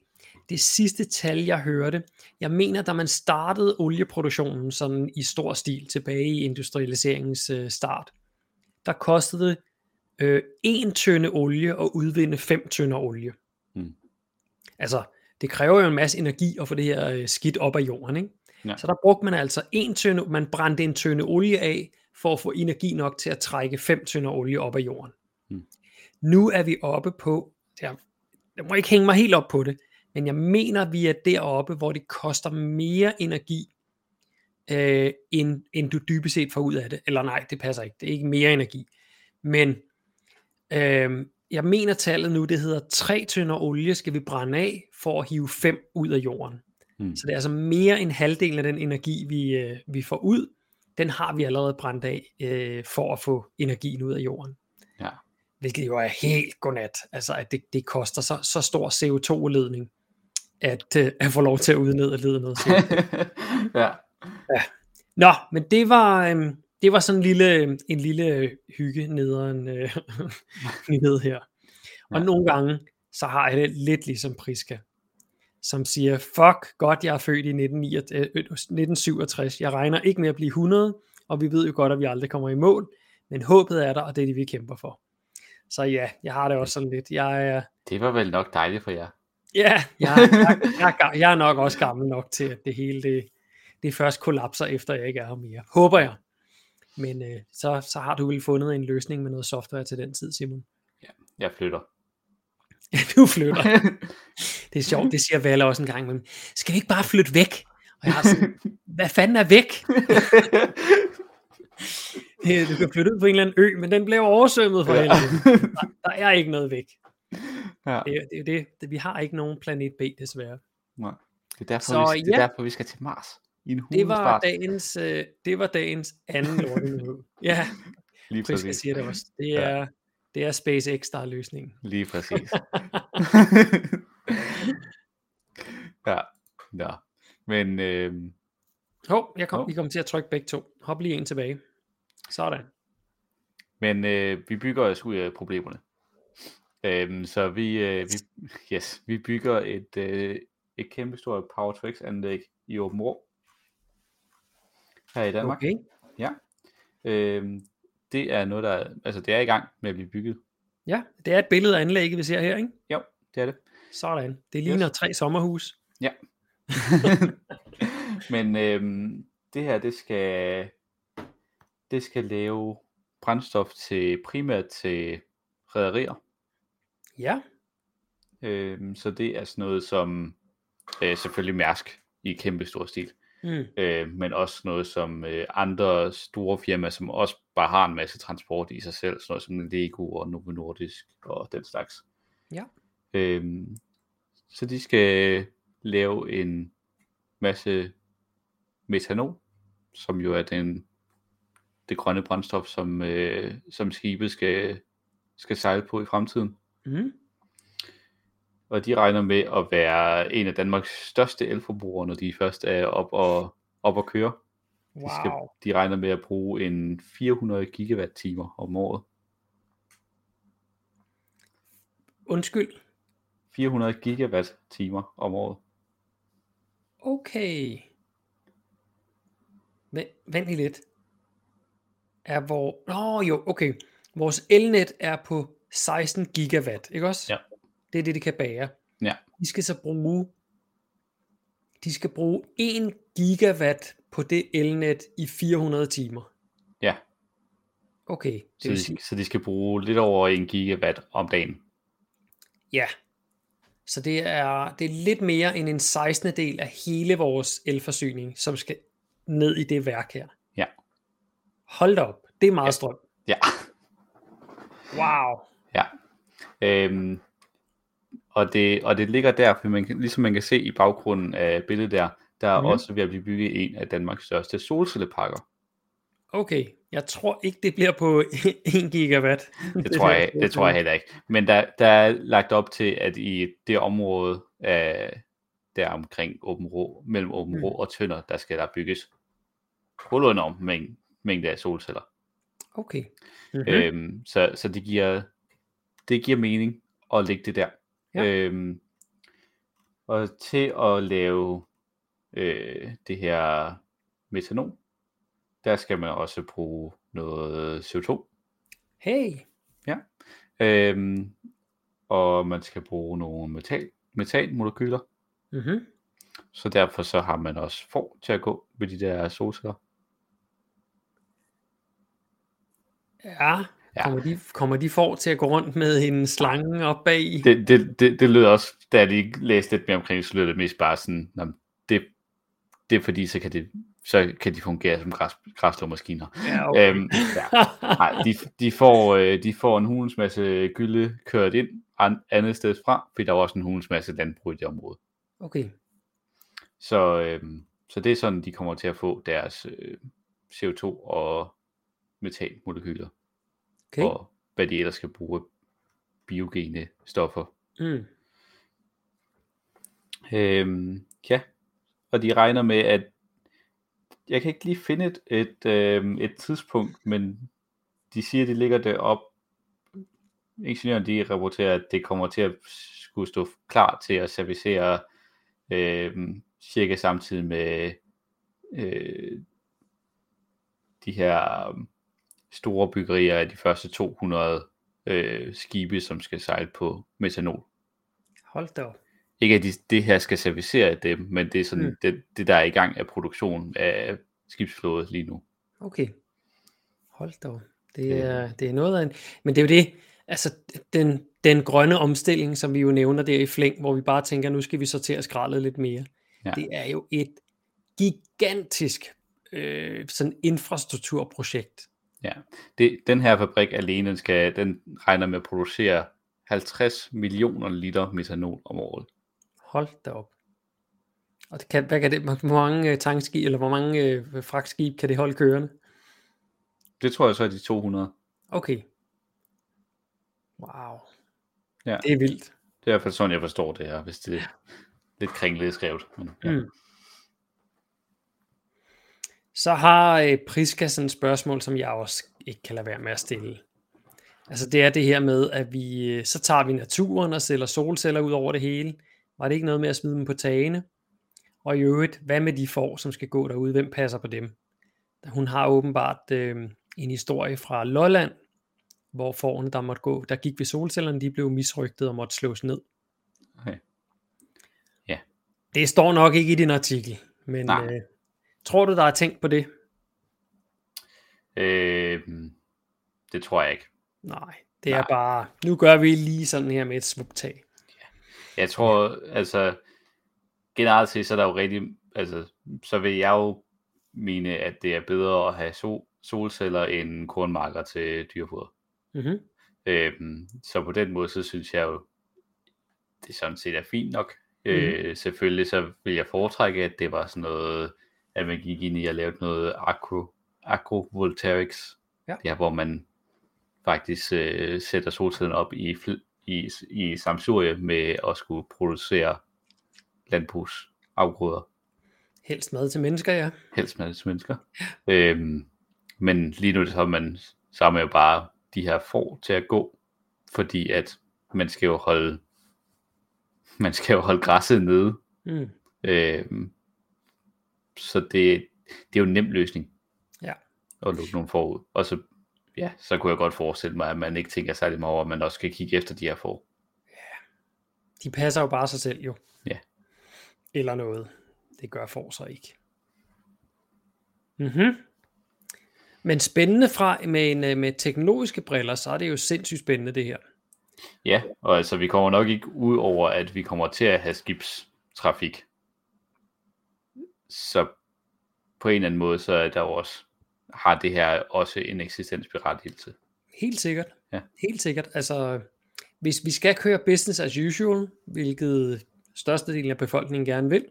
det sidste tal, jeg hørte, jeg mener, da man startede olieproduktionen sådan i stor stil tilbage i industrialiseringens øh, start, der kostede øh, en tønde olie at udvinde fem tønder olie. Hmm. Altså, det kræver jo en masse energi at få det her øh, skidt op af jorden, ikke? Ja. Så der brugte man altså en tønde, man brændte en tønde olie af, for at få energi nok til at trække fem tønder olie op af jorden. Hmm. Nu er vi oppe på, jeg, jeg må ikke hænge mig helt op på det, men jeg mener, vi er deroppe, hvor det koster mere energi øh, end, end du dybest set får ud af det. Eller nej, det passer ikke. Det er ikke mere energi. Men øh, jeg mener tallet nu, det hedder 3 tønder olie skal vi brænde af for at hive 5 ud af jorden. Mm. Så det er altså mere end halvdelen af den energi, vi, øh, vi får ud, den har vi allerede brændt af øh, for at få energien ud af jorden. Ja. Hvilket jo er helt godnat. Altså at det, det koster så, så stor CO2-udledning, at, øh, at få lov til at udlede noget CO2. [laughs] ja. Nå, men det var, øh, det var sådan en lille, en lille hygge nederen øh, [laughs] nyhed her. Og Ja. nogle gange, så har jeg det lidt ligesom Priska, som siger, fuck godt, jeg er født i 1969, øh, 1967, jeg regner ikke med at blive 100, og vi ved jo godt, at vi aldrig kommer i mål, men håbet er der, og det er det, vi kæmper for. Så ja, jeg har det også sådan lidt. Jeg er, Det var vel nok dejligt for jer. ja, jeg, jeg, jeg, jeg er nok også gammel nok til, at det hele det, det først kollapser, efter jeg ikke er her mere. Håber jeg. Men øh, så, så har du vel fundet en løsning med noget software til den tid, Simon. Jeg flytter. [laughs] du flytter. [laughs] Det er sjovt, [laughs] det siger Valle også en gang. Men skal vi ikke bare flytte væk? Og jeg har sådan, [laughs] hvad fanden er væk? Du kan flytte ud på en eller anden ø, men den bliver oversvømmet for Ja. helvede. Der, der er ikke noget væk. ja. Det, det, det, det, vi har ikke nogen planet B, desværre. Nej. Det er derfor, Så vi, det er ja. derfor vi skal til Mars. I en Det var dagens, øh, det var dagens anden lortenyhed. Ja, [laughs] Lige Priska præcis. siger det også. Det Ja. er, det er SpaceX, der er løsningen. Lige præcis. Ja. ja. Men øh, Hov, jeg kom, Hov. vi kommer til at trykke begge to. Hop lige en tilbage. Sådan. Men øh, vi bygger os ud af problemerne. Øhm, så vi, øh, vi, yes, vi bygger et, øh, et kæmpe stort Power anlæg i Åben Rå. Her i Danmark. Okay. Øhm, det er noget, der altså det er i gang med at blive bygget. Ja, det er et billede af anlægget, vi ser her, ikke? Jo, det er det. Sådan. Det ligner Yes. tre sommerhus. [laughs] Men øhm, det her, det skal, det skal lave brændstof til primært til rædderier. Ja. Øhm, så det er sådan noget som øh, selvfølgelig Mærsk i kæmpe stor stil, Mm. øh, men også noget som øh, andre store firmaer, som også bare har en masse transport i sig selv, sådan noget som Lego og Novo Nordisk og den slags. Ja. Øhm, så de skal lave en masse metanol, som jo er den, det grønne brændstof, som, øh, som skibet skal, skal sejle på i fremtiden. Mm. Og de regner med at være en af Danmarks største elforbrugere, når de først er op og, op og køre. De, skal, Wow. de regner med at bruge en 400 gigawatt-timer om året. Undskyld. 400 gigawatt-timer om året. Okay. Vent, vent lige lidt. Er hvor... Nå jo, okay. Vores elnet er på 16 gigawatt, ikke også? Ja. Det er det, det kan bære. Ja. De skal så bruge... De skal bruge 1 gigawatt på det elnet i 400 timer. Ja, Okay, det så de, sige, så de skal bruge lidt over 1 gigawatt om dagen. ja. Så det er, det er lidt mere end en 16. del af hele vores elforsyning, som skal ned i det værk her. Ja. Hold da op, det er meget Ja. strøm. Ja. Wow. Ja. Øhm, og, det, og det ligger der, for man, ligesom man kan se i baggrunden af billedet der, der er mm. også ved at blive bygget en af Danmarks største solcelleparker. Okay, jeg tror ikke, det bliver på [laughs] 1 gigawatt. Det tror jeg, det tror jeg [laughs] heller ikke. Men der, der er lagt op til, at i det område af, der omkring Åben Rå, mellem Åben Mm. Rå og Tønder, der skal der bygges hullet om mængde, mængde af solceller. Okay. Mm-hmm. Mm. Øhm, så så det, giver, det giver mening at lægge det der. Ja. Øhm, og til at lave øh, det her metanol, der skal man også bruge noget CO2. Hey. Øhm, og man skal bruge nogle metal, metanmolekyler. Mm-hmm. Så derfor så har man også får til at gå med de der solceller. Ja. Ja. Kommer, de, kommer de for til at gå rundt med en slange op bag i? Det, det, det, det lød også, da jeg lige læste lidt mere omkring så lød det mest bare sådan, "Nå, men det, det er fordi, så kan det så kan de fungere som græs, græsslåmaskiner. Ja, okay. Øhm, ja. [laughs] Nej, de, de, får, øh, de får en hulens masse gylde kørt ind an, andet sted fra, fordi der er også en hulens masse landbrug i det område. okay. Så, øhm, så det er sådan, de kommer til at få deres øh, CO2 og metanmolekyler, okay. og hvad de ellers skal bruge biogene stoffer. Mm. Øhm, ja, og de regner med, at jeg kan ikke lige finde et, et, øh, et tidspunkt, men de siger, at de ligger det op. Ingeniøren de rapporterer, at det kommer til at skulle stå klar til at servicere øh, cirka samtidig med øh, de her store byggerier af de første 200 øh, skibe, som skal sejle på metanol. Hold da op. Ikke at de, det her skal servicere dem, men det er sådan Mm. det, det, der er i gang af produktion af skibsflåde lige nu. Okay. Hold da. Det Det- er, det er noget af en... Men det er jo det, altså den, den grønne omstilling, som vi jo nævner der i flæng, hvor vi bare tænker, nu skal vi så til at skralde lidt mere. Ja. Det er jo et gigantisk øh, sådan infrastrukturprojekt. Ja. Det, den her fabrik alene, den, skal, den regner med at producere 50 millioner liter metanol om året. Hold da op. Og det kan, hvad kan det, hvor mange øh, tankskib, eller hvor mange øh, fragtskib kan det holde kørende? Det tror jeg så er de 200. Okay. Wow. Ja. Det er vildt. Det er i hvert fald sådan, jeg forstår det her, hvis det er lidt kringlet skrevet. Men, ja. Mm. Så har øh, Priska sådan et spørgsmål, som jeg også ikke kan lade være med at stille. Altså det er det her med, at vi, øh, så tager vi naturen og sælger solceller ud over det hele. Var det ikke noget med at smide dem på tagene? Og i øvrigt, hvad med de får, som skal gå derude? Hvem passer på dem? Hun har åbenbart øh, en historie fra Lolland, hvor forerne, der måtte gå, der gik ved solcellerne, de blev misrygtet og måtte slås ned. Okay. Ja. Det står nok ikke i din artikel, men Nej. øh, tror du, der er tænkt på det? Øh, det tror jeg ikke. Nej, det er Nej. bare, nu gør vi lige sådan her med et svuptag. Jeg tror, altså, generelt set, så er der jo rigtig, altså, så vil jeg jo mene, at det er bedre at have sol, solceller end kornmarker til dyrefoder. Mm-hmm. Øhm, så på den måde, så synes jeg jo, det sådan set er fint nok. Mm. Øh, selvfølgelig så vil jeg foretrække, at det var sådan noget, at man gik ind i og lavede noget agro, agrovoltaics. Ja. Det her, hvor man faktisk øh, sætter solcellen op i, fl- i, i samsurie med at skulle producere landbrugsafgrøder. Helst mad til mennesker, ja. Helst med til mennesker. Øhm, men lige nu så er man, så er man jo bare de her får til at gå, fordi at man skal jo holde man skal jo holde græsset nede. Mm. Øhm, så det, det er jo en nem løsning. Ja. At lukke nogle forud. Og så, ja, så kunne jeg godt forestille mig, at man ikke tænker særlig meget over, at man også skal kigge efter de her får. De passer jo bare sig selv jo. Ja. Eller noget. Det gør for sig ikke. Mm-hmm. Men spændende fra med, en, øh, med teknologiske briller, så er det jo sindssygt spændende det her. Ja, og altså vi kommer nok ikke ud over, at vi kommer til at have skibstrafik. Så på en eller anden måde, så er der jo også, har det her også en eksistensberettigelse. Helt sikkert. Ja. Helt sikkert. Altså, hvis vi skal køre business as usual, hvilket størstedelen af befolkningen gerne vil,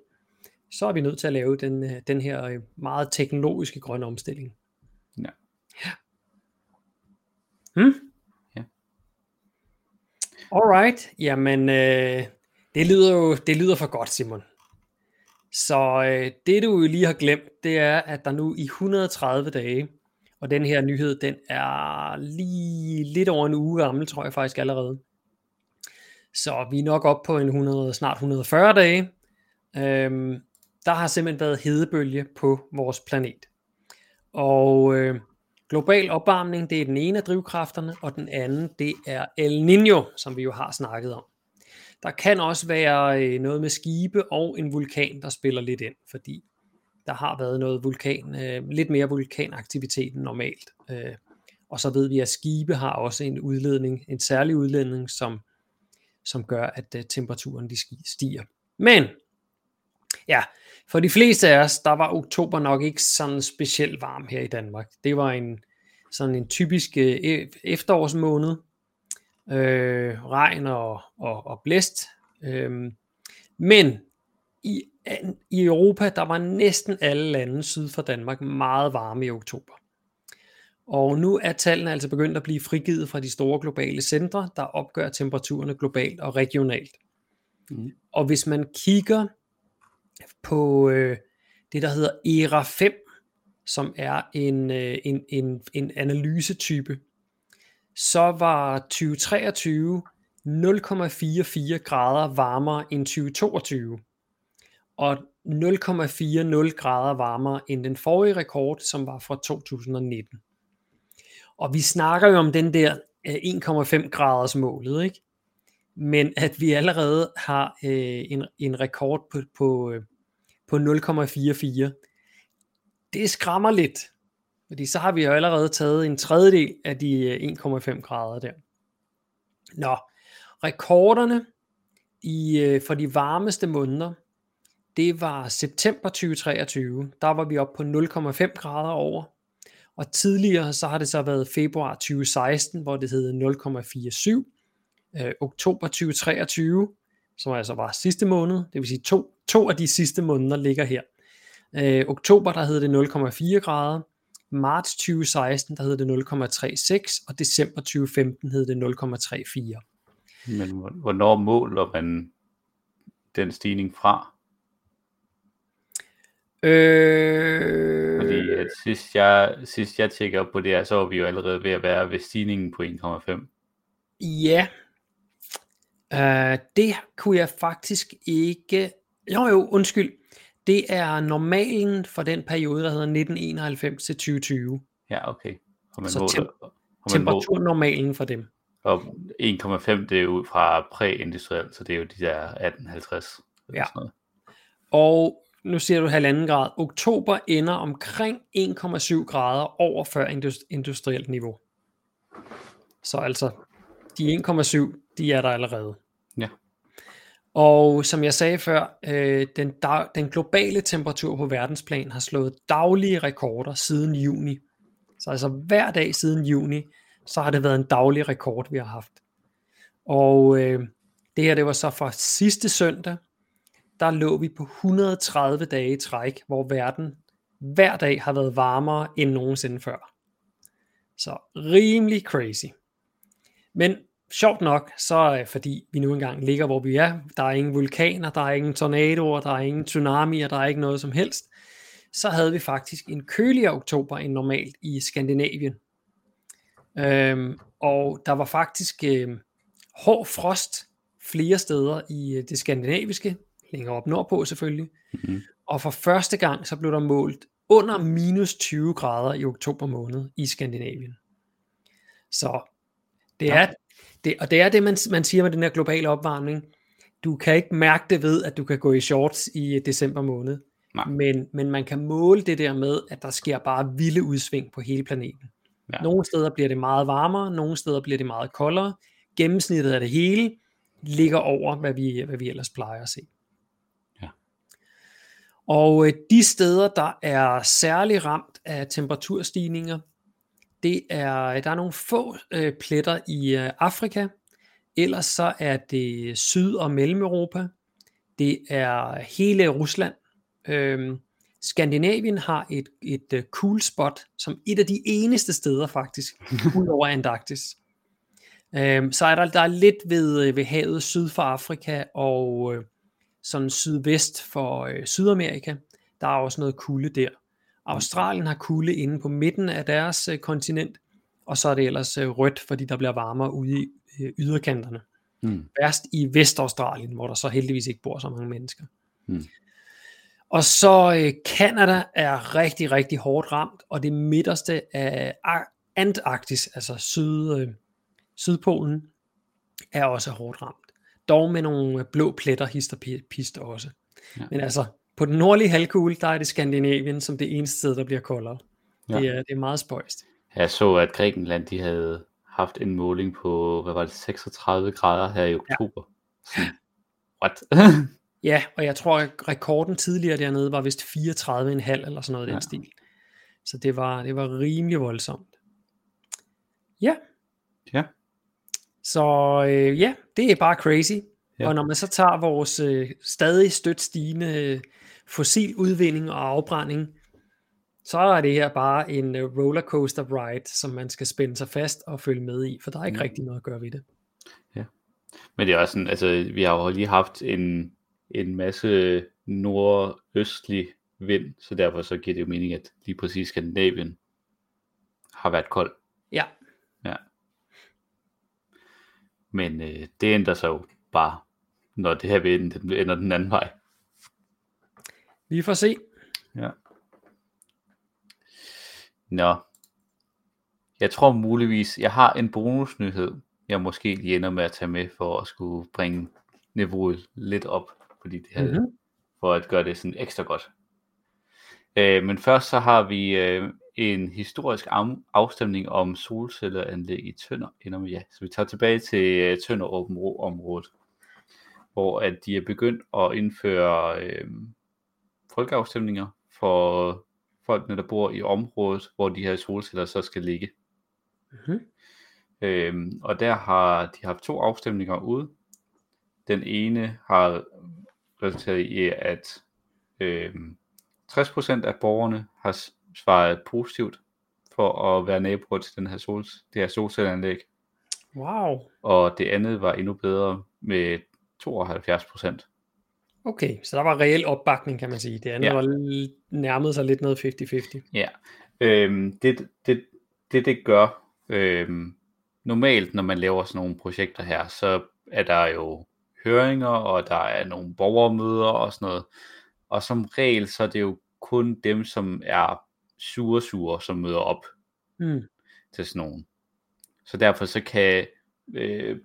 så er vi nødt til at lave den, øh, den her øh, meget teknologiske grønne omstilling. Ja. ja. Hmm? Ja. Alright, jamen øh, det lyder jo det lyder for godt, Simon. Så øh, det du jo lige har glemt, det er, at der nu i 130 dage, og den her nyhed, den er lige lidt over en uge gammel, tror jeg faktisk allerede. Så vi er nok op på en 100, snart 140 dage. Øhm, der har simpelthen været hedebølge på vores planet. Og øh, global opvarmning, det er den ene af drivkræfterne, og den anden, det er El Niño, som vi jo har snakket om. Der kan også være øh, noget med skibe og en vulkan, der spiller lidt ind, fordi der har været noget vulkan, øh, lidt mere vulkanaktivitet end normalt. Øh, og så ved vi, at skibe har også en udledning, en særlig udledning, som, som gør, at øh, temperaturen de stiger. Men Ja, for de fleste af os, der var oktober nok ikke sådan specielt varm her i Danmark. Det var en sådan en typisk øh, e-, efterårsmåned. Øh, regn og, og, og blæst. Øh, men i, i Europa, der var næsten alle lande syd for Danmark meget varme i oktober. Og nu er tallene altså begyndt at blive frigivet fra de store globale centre, der opgør temperaturerne globalt og regionalt. Mm. Og hvis man kigger på øh, det, der hedder ERA 5, som er en, øh, en, en, en analysetype, så var 2023 0,44 grader varmere end 2022, og 0,40 grader varmere end den forrige rekord, som var fra 2019. Og vi snakker jo om den der øh, 1,5 graders målet, ikke? Men at vi allerede har øh, en, en rekord på, på, øh, på 0,44, det skræmmer lidt. Fordi så har vi jo allerede taget en tredjedel af de øh, 1,5 grader der. Nå, rekorderne i, øh, for de varmeste måneder, det var september 2023. Der var vi oppe på 0,5 grader over. Og tidligere så har det så været februar 2016, hvor det hed 0,47. Øh, oktober 2023, som altså var sidste måned, det vil sige to, to af de sidste måneder ligger her. Øh, oktober der hed det 0,4 grader, marts 2016 der hed det 0,36, og december 2015 hed det 0,34. Men hvornår måler man den stigning fra? Øh... Fordi at sidst jeg, sidst jeg tjekker op på det her, så er vi jo allerede ved at være ved stigningen på 1,5. Ja, uh, det kunne jeg faktisk ikke... Jo jo, undskyld. Det er normalen for den periode, der hedder 1991 til 2020. Ja, okay. Og man så måler, tem- og temperaturnormalen for dem. Og 1,5 det er jo fra præindustrielt, så det er jo de der 1850. Ja. Og nu siger du halvanden grad. Oktober ender omkring 1,7 grader over før industrielt niveau. Så altså, de 1,7, de er der allerede. Og som jeg sagde før, øh, den, dag, den globale temperatur på verdensplan har slået daglige rekorder siden juni. Så altså hver dag siden juni, så har det været en daglig rekord, vi har haft. Og øh, det her, det var så fra sidste søndag, der lå vi på 130 dage i træk, hvor verden hver dag har været varmere end nogensinde før. Så rimelig crazy. Men sjovt nok, så fordi vi nu engang ligger, hvor vi er, der er ingen vulkaner, der er ingen tornadoer, der er ingen tsunamier, der er ikke noget som helst, så havde vi faktisk en køligere oktober end normalt i Skandinavien. Øhm, og der var faktisk øh, hård frost flere steder i øh, det skandinaviske, længere op nordpå selvfølgelig. Mm-hmm. Og for første gang så blev der målt under minus 20 grader i oktober måned i Skandinavien. Så det er, det, og det er det, man, man siger med den her globale opvarmning. Du kan ikke mærke det ved, at du kan gå i shorts i december måned. Nej. Men, men man kan måle det der med, at der sker bare vilde udsving på hele planeten. Ja. Nogle steder bliver det meget varmere, nogle steder bliver det meget koldere. Gennemsnittet af det hele ligger over, hvad vi, hvad vi ellers plejer at se. Og øh, de steder, der er særlig ramt af temperaturstigninger, det er, der er nogle få øh, pletter i øh, Afrika, ellers så er det Syd- og Mellem-Europa, det er hele Rusland. Øhm, Skandinavien har et, et uh, cool spot, som et af de eneste steder faktisk, [laughs] ud over Antarktis. Øhm, så er der, der er lidt ved, ved havet syd for Afrika, og sådan sydvest for øh, Sydamerika. Der er også noget kulde der. Australien har kulde inde på midten af deres øh, kontinent, og så er det ellers øh, rødt, fordi der bliver varmere ude i øh, yderkanterne. Mm. Værst i Vestaustralien, hvor der så heldigvis ikke bor så mange mennesker. Mm. Og så øh, Canada er rigtig, rigtig hårdt ramt, og det midterste af Antarktis, altså syd, øh, Sydpolen, er også hårdt ramt dog med nogle blå pletter, hister pist også. Ja. Men altså, på den nordlige halvkugle, der er det Skandinavien som det eneste sted, der bliver koldere. Ja. Det, er, det er meget spøjst. Jeg så, at Grækenland, de havde haft en måling på, hvad var det, 36 grader her i oktober. Ja. What? [laughs] Ja, og jeg tror, at rekorden tidligere dernede var vist 34,5 eller sådan noget i Ja. den stil. Så det var, det var rimelig voldsomt. Ja. Ja. Så øh, ja, det er bare crazy. Ja. Og når man så tager vores øh, stadig stødt stigende fossil udvinding og afbrænding, så er det her bare en øh, rollercoaster ride, som man skal spænde sig fast og følge med i, for der er ikke Mm. rigtig noget at gøre ved det. Men det er også sådan, altså vi har jo lige haft en, en masse nordøstlig vind, så derfor så giver det jo mening, at lige præcis Skandinavien har været kold. Ja, Men øh, det ændrer sig jo bare, når det her vind den ender den anden vej. Vi får se. Ja. Nå. Jeg tror muligvis, jeg har en bonusnyhed, jeg måske lige ender med at tage med for at skulle bringe niveauet lidt op, fordi det her, mm-hmm. Mhm. for at gøre det sådan ekstra godt. Øh, men først så har vi øh, en historisk af, afstemning om solcelleranlæg i Tønder. Ender med, ja. Så vi tager tilbage til øh, Tønder området, hvor at de er begyndt at indføre øh, folkeafstemninger for folkene, der bor i området, hvor de her solceller så skal ligge. Mhm. Øhm, og der har de haft to afstemninger ude. Den ene har resulteret i, at øhm, 60% af borgerne har svaret positivt for at være naboer til den her sol, det her solcelleanlæg. Wow. Og det andet var endnu bedre med 72%. Okay, så der var reel opbakning, kan man sige. Det andet Ja. var nærmede sig lidt noget 50-50. Ja, øhm, det, det, det det gør, øhm, normalt når man laver sådan nogle projekter her, så er der jo høringer, og der er nogle borgermøder og sådan noget. Og som regel, så er det jo kun dem, som er sure sure, som møder op Mm. til sådan nogen. Så derfor så kan øh,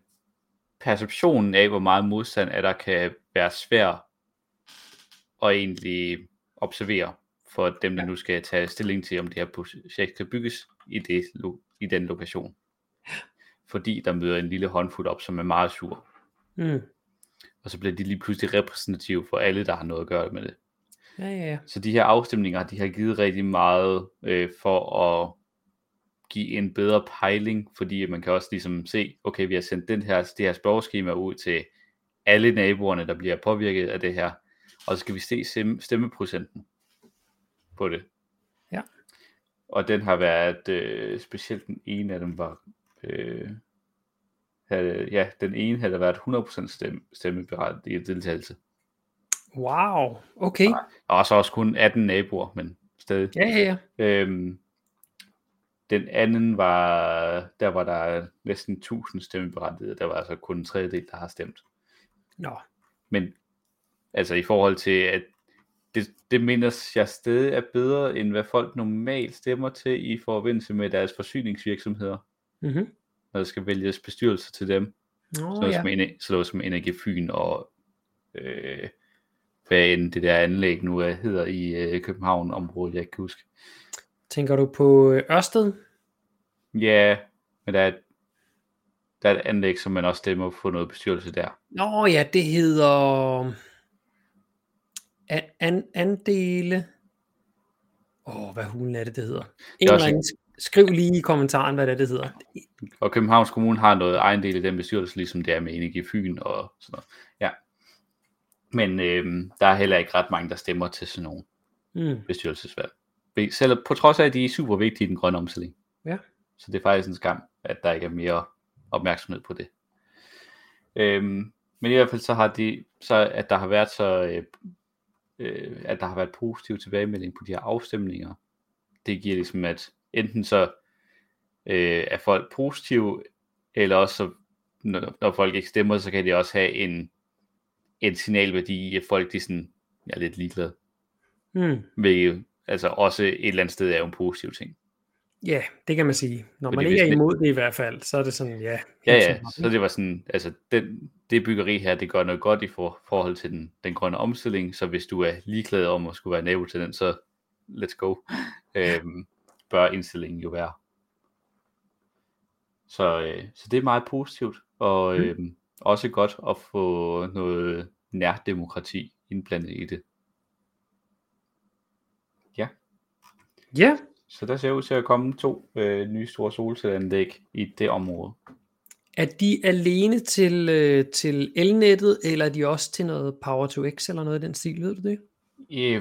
perceptionen af, hvor meget modstand er der, kan være svær at egentlig observere for dem, der nu skal tage stilling til, om det her projekt kan bygges i, det, i den lokation. Fordi der møder en lille håndfuld op, som er meget sur. Mm. Og så bliver de lige pludselig repræsentative for alle, der har noget at gøre med det. Ja, ja, ja. Så de her afstemninger, de har givet rigtig meget øh, for at give en bedre pejling, fordi man kan også ligesom se, okay, vi har sendt den her, det her spørgeskema ud til alle naboerne, der bliver påvirket af det her, og så skal vi se stem- stemmeprocenten på det. Ja. Og den har været, øh, specielt den ene af dem var, øh, havde, ja, den ene havde været 100% stemme, stemmeberettiget deltagelse. Wow, okay. Og så også kun 18 naboer, men stadig. Ja, ja, ja. Øhm, den anden var, der var der næsten 1000 stemmeberettigede, der var altså kun en tredjedel, der har stemt. Nå, Men altså i forhold til, at det, det mindes jeg stadig er bedre, end hvad folk normalt stemmer til i forbindelse med deres forsyningsvirksomheder, mm-hmm. når der skal vælges bestyrelser til dem. Nå, Sådan noget, ja. som, Ener- sådan noget som Energi Fyn og øh, hvad end det der anlæg nu er, hedder i øh, København-området, jeg ikke kan huske. Tænker du på øh, Ørsted? Ja, men der er, et, der er et anlæg, som man også stemmer på noget bestyrelse der. Nå ja, det hedder an, an, andele. Åh, oh, hvad hulen er det, det hedder? En er eller anden, skriv lige i kommentaren, hvad det, er, det hedder. Og Københavns Kommune har noget egen del i den bestyrelse, ligesom det er med Energi Fyn og sådan noget. Ja. Men øhm, der er heller ikke ret mange, der stemmer til sådan nogle Mm. bestyrelsesvalg. Selv på trods af, at de er super vigtige i den grønne omstilling. Ja. Så det er faktisk en skam, at der ikke er mere opmærksomhed på det. Øhm, men i hvert fald så har de, så at der har været så, øh, øh, at der har været positiv tilbagemelding på de her afstemninger. Det giver ligesom, at enten så øh, er folk positive, eller også så, når, når folk ikke stemmer, så kan det også have en, en signalværdi i, at folk de sådan, er lidt ligeglade. Mm. Hvilket altså også et eller andet sted er jo en positiv ting. Ja, det kan man sige. Når Fordi man ikke er det- imod det i hvert fald, så er det sådan, ja. Ja, ja, så det var sådan, altså den, det byggeri her, det gør noget godt i for, forhold til den, den grønne omstilling, så hvis du er ligeglad om at skulle være nabo til den, så let's go, øhm, bør indstillingen jo være. Så, øh, så det er meget positivt, og Mm. øhm, også godt at få noget nærdemokrati indblandet i det. Ja. Ja, Så der ser ud til at komme to øh, nye store solcelleanlæg i det område. er de alene til, øh, til elnettet, eller er de også til noget Power to X eller noget i den stil, ved du det? Ja,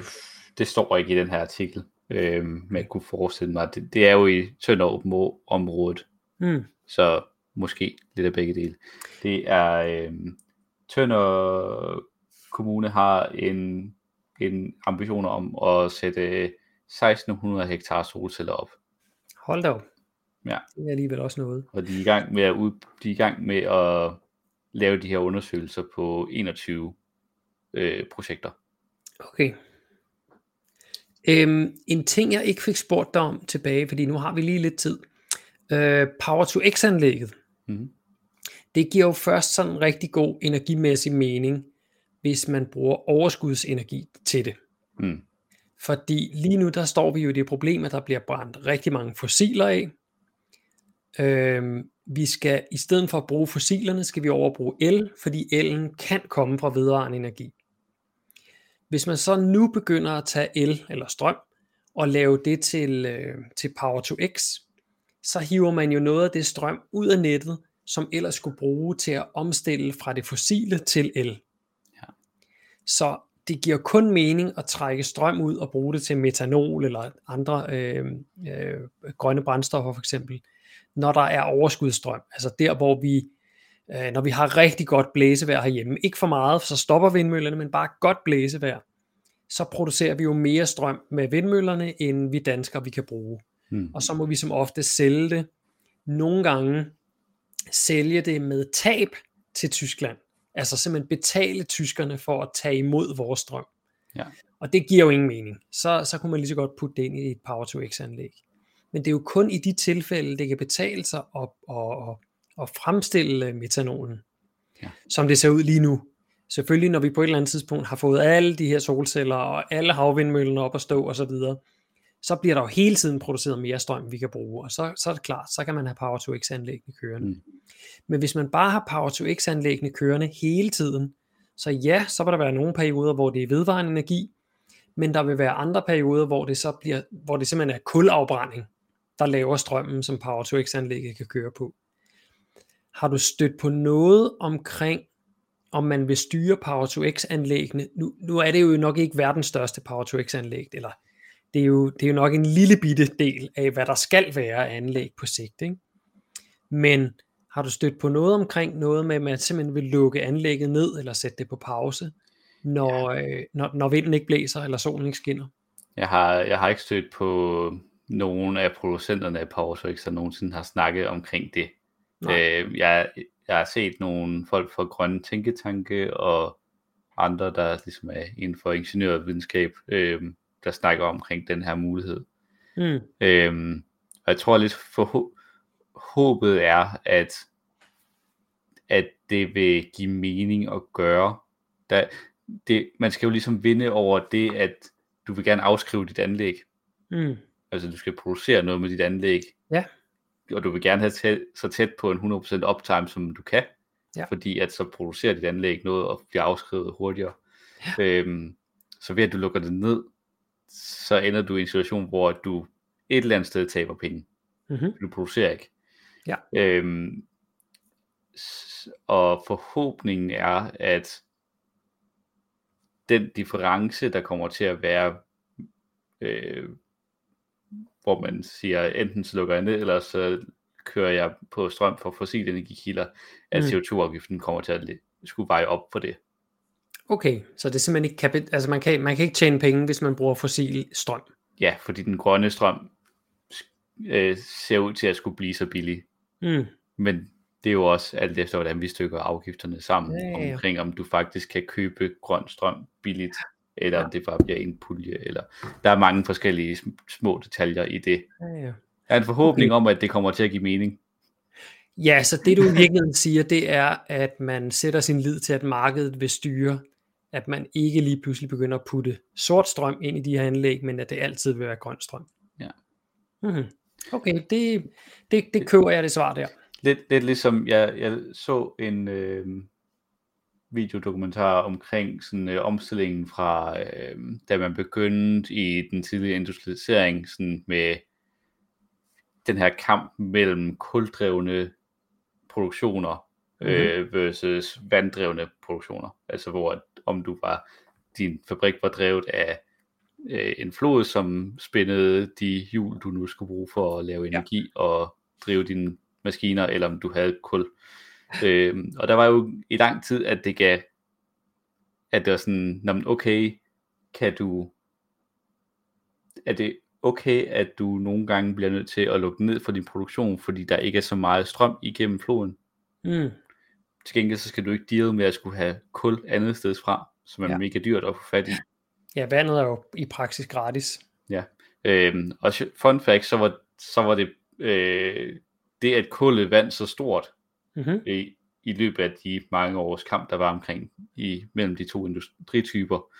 det står ikke i den her artikel, øh, men jeg kunne forestille mig, det, det er jo i Tønder området, Mm. så måske lidt af begge dele. Det er øh, Tønder Kommune har en, en ambition om at sætte 1600 hektar solceller op. Hold da op. Ja. Det er alligevel også noget. Og de er i gang med at, ud, de er i gang med at lave de her undersøgelser på 21 øh, projekter. Okay. Øhm, en ting, jeg ikke fik spurgt dig om tilbage, fordi nu har vi lige lidt tid. Øh, Power to X-anlægget. Mhm. Det giver jo først sådan rigtig god energimæssig mening, hvis man bruger overskudsenergi til det. Mm. Fordi lige nu, der står vi jo i det problem, at der bliver brændt rigtig mange fossiler af. Øhm, vi skal, i stedet for at bruge fossilerne, skal vi overbruge el, fordi elen kan komme fra vedvarende energi. Hvis man så nu begynder at tage el eller strøm, og lave det til, øh, til Power to X, så hiver man jo noget af det strøm ud af nettet, som ellers skulle bruge til at omstille fra det fossile til el. Ja. Så det giver kun mening at trække strøm ud og bruge det til metanol eller andre øh, øh, grønne brændstoffer for eksempel, når der er overskudsstrøm. Altså der, hvor vi, øh, når vi har rigtig godt blæsevejr herhjemme, ikke for meget, så stopper vindmøllerne, men bare godt blæsevejr, så producerer vi jo mere strøm med vindmøllerne, end vi danskere vi kan bruge. Mm. Og så må vi som ofte sælge det. Nogle gange sælge det med tab til Tyskland. Altså simpelthen betale tyskerne for at tage imod vores strøm. Ja. Og det giver jo ingen mening. Så, så kunne man lige så godt putte det ind i et Power to X anlæg. Men det er jo kun i de tilfælde, det kan betale sig at, at, at, at fremstille øh, metanolen, Ja. som det ser ud lige nu. Selvfølgelig, når vi på et eller andet tidspunkt har fået alle de her solceller og alle havvindmøllerne op at stå og så bliver der jo hele tiden produceret mere strøm, vi kan bruge, og så, så er det klart, så kan man have Power to X anlæggene kørende. Mm. Men hvis man bare har Power to X anlæggene kørende hele tiden, så ja, så vil der være nogle perioder, hvor det er vedvarende energi, men der vil være andre perioder, hvor det så bliver, hvor det simpelthen er kulafbrænding, der laver strømmen, som Power to X anlægget kan køre på. Har du stødt på noget omkring, om man vil styre Power to X anlæggene? Nu, nu er det jo nok ikke verdens største Power to X anlæg, eller det er, jo, det er jo nok en lille bitte del af, hvad der skal være af anlæg på sigt. Ikke? Men har du stødt på noget omkring noget med, at man simpelthen vil lukke anlægget ned, eller sætte det på pause, når, ja. øh, når, når vinden ikke blæser, eller solen ikke skinner? Jeg har, jeg har ikke stødt på nogen af producenterne af PowerSwix, der nogensinde har snakket omkring det. Nej. Øh, jeg, jeg har set nogle folk fra Grønne Tænketanke og andre, der ligesom er inden for ingeniørvidenskab, øh, der snakker omkring den her mulighed. Mm. Øhm, og jeg tror lidt for håbet er, at, at det vil give mening at gøre. Der, det, man skal jo ligesom vinde over det, at du vil gerne afskrive dit anlæg. Mm. Altså du skal producere noget med dit anlæg. Ja. Og du vil gerne have tæt, så tæt på en 100% uptime, som du kan. Ja. Fordi at så producerer dit anlæg noget og bliver afskrevet hurtigere. Ja. Øhm, så ved at du lukker det ned, så ender du i en situation, hvor du et eller andet sted taber penge. Mm-hmm. Du producerer ikke. Ja. Øhm, og forhåbningen er, at den difference, der kommer til at være, øh, hvor man siger, enten så lukker jeg ned, eller så kører jeg på strøm fra fossile energikilder, at Mm. CO2-afgiften kommer til at skulle veje op for det. Okay, så det er simpelthen ikke kapit- altså man kan, man kan ikke tjene penge, hvis man bruger fossil strøm. Ja, fordi den grønne strøm øh, ser ud til at skulle blive så billig. Mm. Men det er jo også alt efter, hvordan vi stykker afgifterne sammen, Ja, ja, ja. omkring om du faktisk kan købe grøn strøm billigt, eller om det bare bliver en pulje, eller der er mange forskellige sm- små detaljer i det. Ja, ja. Der er en forhåbning om, at det kommer til at give mening. Ja, så det du i virkeligheden siger, det er, at man sætter sin lid til, at markedet vil styre, at man ikke lige pludselig begynder at putte sort strøm ind i de her anlæg, men at det altid vil være grøn strøm. Ja. Mm-hmm. Okay, det, det, det køber jeg det svar der. Lidt, lidt ligesom, jeg, jeg så en, øh, videodokumentar omkring sådan øh, omstillingen fra, øh, da man begyndte i den tidlige industrialisering, sådan med den her kamp mellem kuldrevne produktioner øh, versus vanddrevne produktioner. Altså hvor om du var, din fabrik var drevet af øh, en flod, som spændede de hjul, du nu skulle bruge for at lave energi ja. og drive dine maskiner, eller om du havde kul. Øh, og der var jo i lang tid, at det gav, at det var sådan, "Nå, men okay, kan du, er det okay, at du nogle gange bliver nødt til at lukke ned for din produktion, fordi der ikke er så meget strøm igennem floden. Mm. Til gengæld så skal du ikke deal med at skulle have kul andet sted fra, som er Ja. ja. mega dyrt at få fat i. Ja, vandet er jo i praksis gratis. Øhm, og fun fact, så var, så var det øh, det, at kullet vandt så stort Mm-hmm. i, i løbet af de mange års kamp, der var omkring i mellem de to industrityper,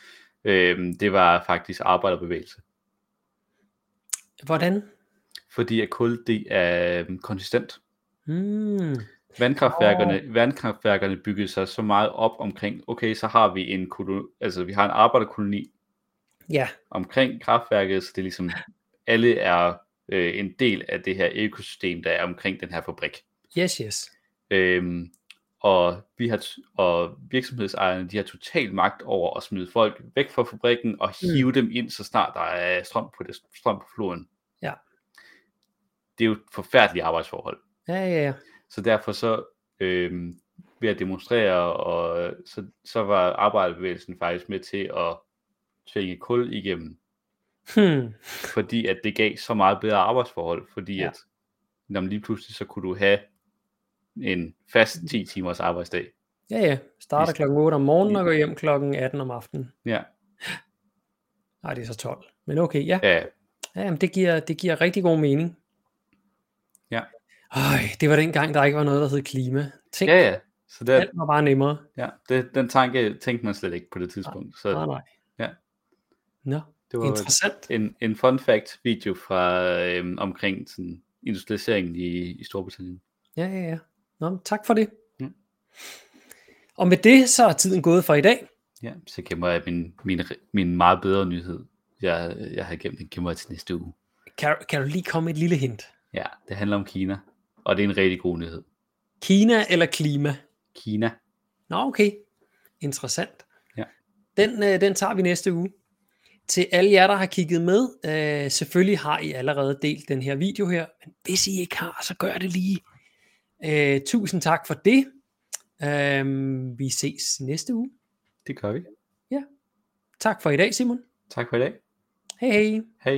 øhm, det var faktisk arbejderbevægelse. Hvordan? Fordi at kul, det er øhm, konsistent. Mm. Vandkraftværkerne, oh. vandkraftværkerne byggede sig så meget op omkring, okay, så har vi en, koloni, altså vi har en arbejderkoloni Ja, omkring kraftværket, så det er ligesom, alle er øh, en del af det her økosystem, der er omkring den her fabrik. yes, yes. Øhm, og, vi har og virksomhedsejerne, de har total magt over at smide folk væk fra fabrikken og Mm. hive mm. dem ind, så snart der er strøm på, det, strøm på floden. Ja. Det er jo et forfærdeligt arbejdsforhold. Ja, ja, ja. Så derfor så øhm, ved at demonstrere, og så, så var arbejderbevægelsen faktisk med til at tvinge kul igennem, Hmm. fordi at det gav så meget bedre arbejdsforhold, fordi Ja. at når man lige pludselig så kunne du have en fast 10 timers arbejdsdag. Ja, ja. Starter klokken 8 om morgenen og går hjem klokken 18 om aftenen. Ja, Nej, det er så 12. Men okay, ja. ja, ja jamen, det, giver, det giver rigtig god mening. Øj, det var dengang, der ikke var noget, der hed klima. Tænk, ja, ja. Så det, alt var bare nemmere. ja, det, den tanke tænkte man slet ikke på det tidspunkt. Så Nej, nej. ja. Nå, det var interessant. en, en fun fact video fra øhm, omkring sådan, industrialiseringen i, i Storbritannien. Ja, ja, ja. Nå, tak for det. Mm. Og med det, så er tiden gået for i dag. Ja, så gemmer jeg min, min, min meget bedre nyhed. Jeg, jeg har gemt den gemmer jeg til næste uge. Kan, kan du lige komme et lille hint? Ja, det handler om Kina, og det er en rigtig god nyhed. Kina eller klima? Kina. Nå, okay. Interessant. Ja. Den, øh, den tager vi næste uge. Til alle jer, der har kigget med, øh, selvfølgelig har I allerede delt den her video her, men hvis I ikke har, så gør det lige. Øh, tusind tak for det. Øh, vi ses næste uge. Det gør vi. Tak for i dag, Simon. Tak for i dag. Hej hej. Hej.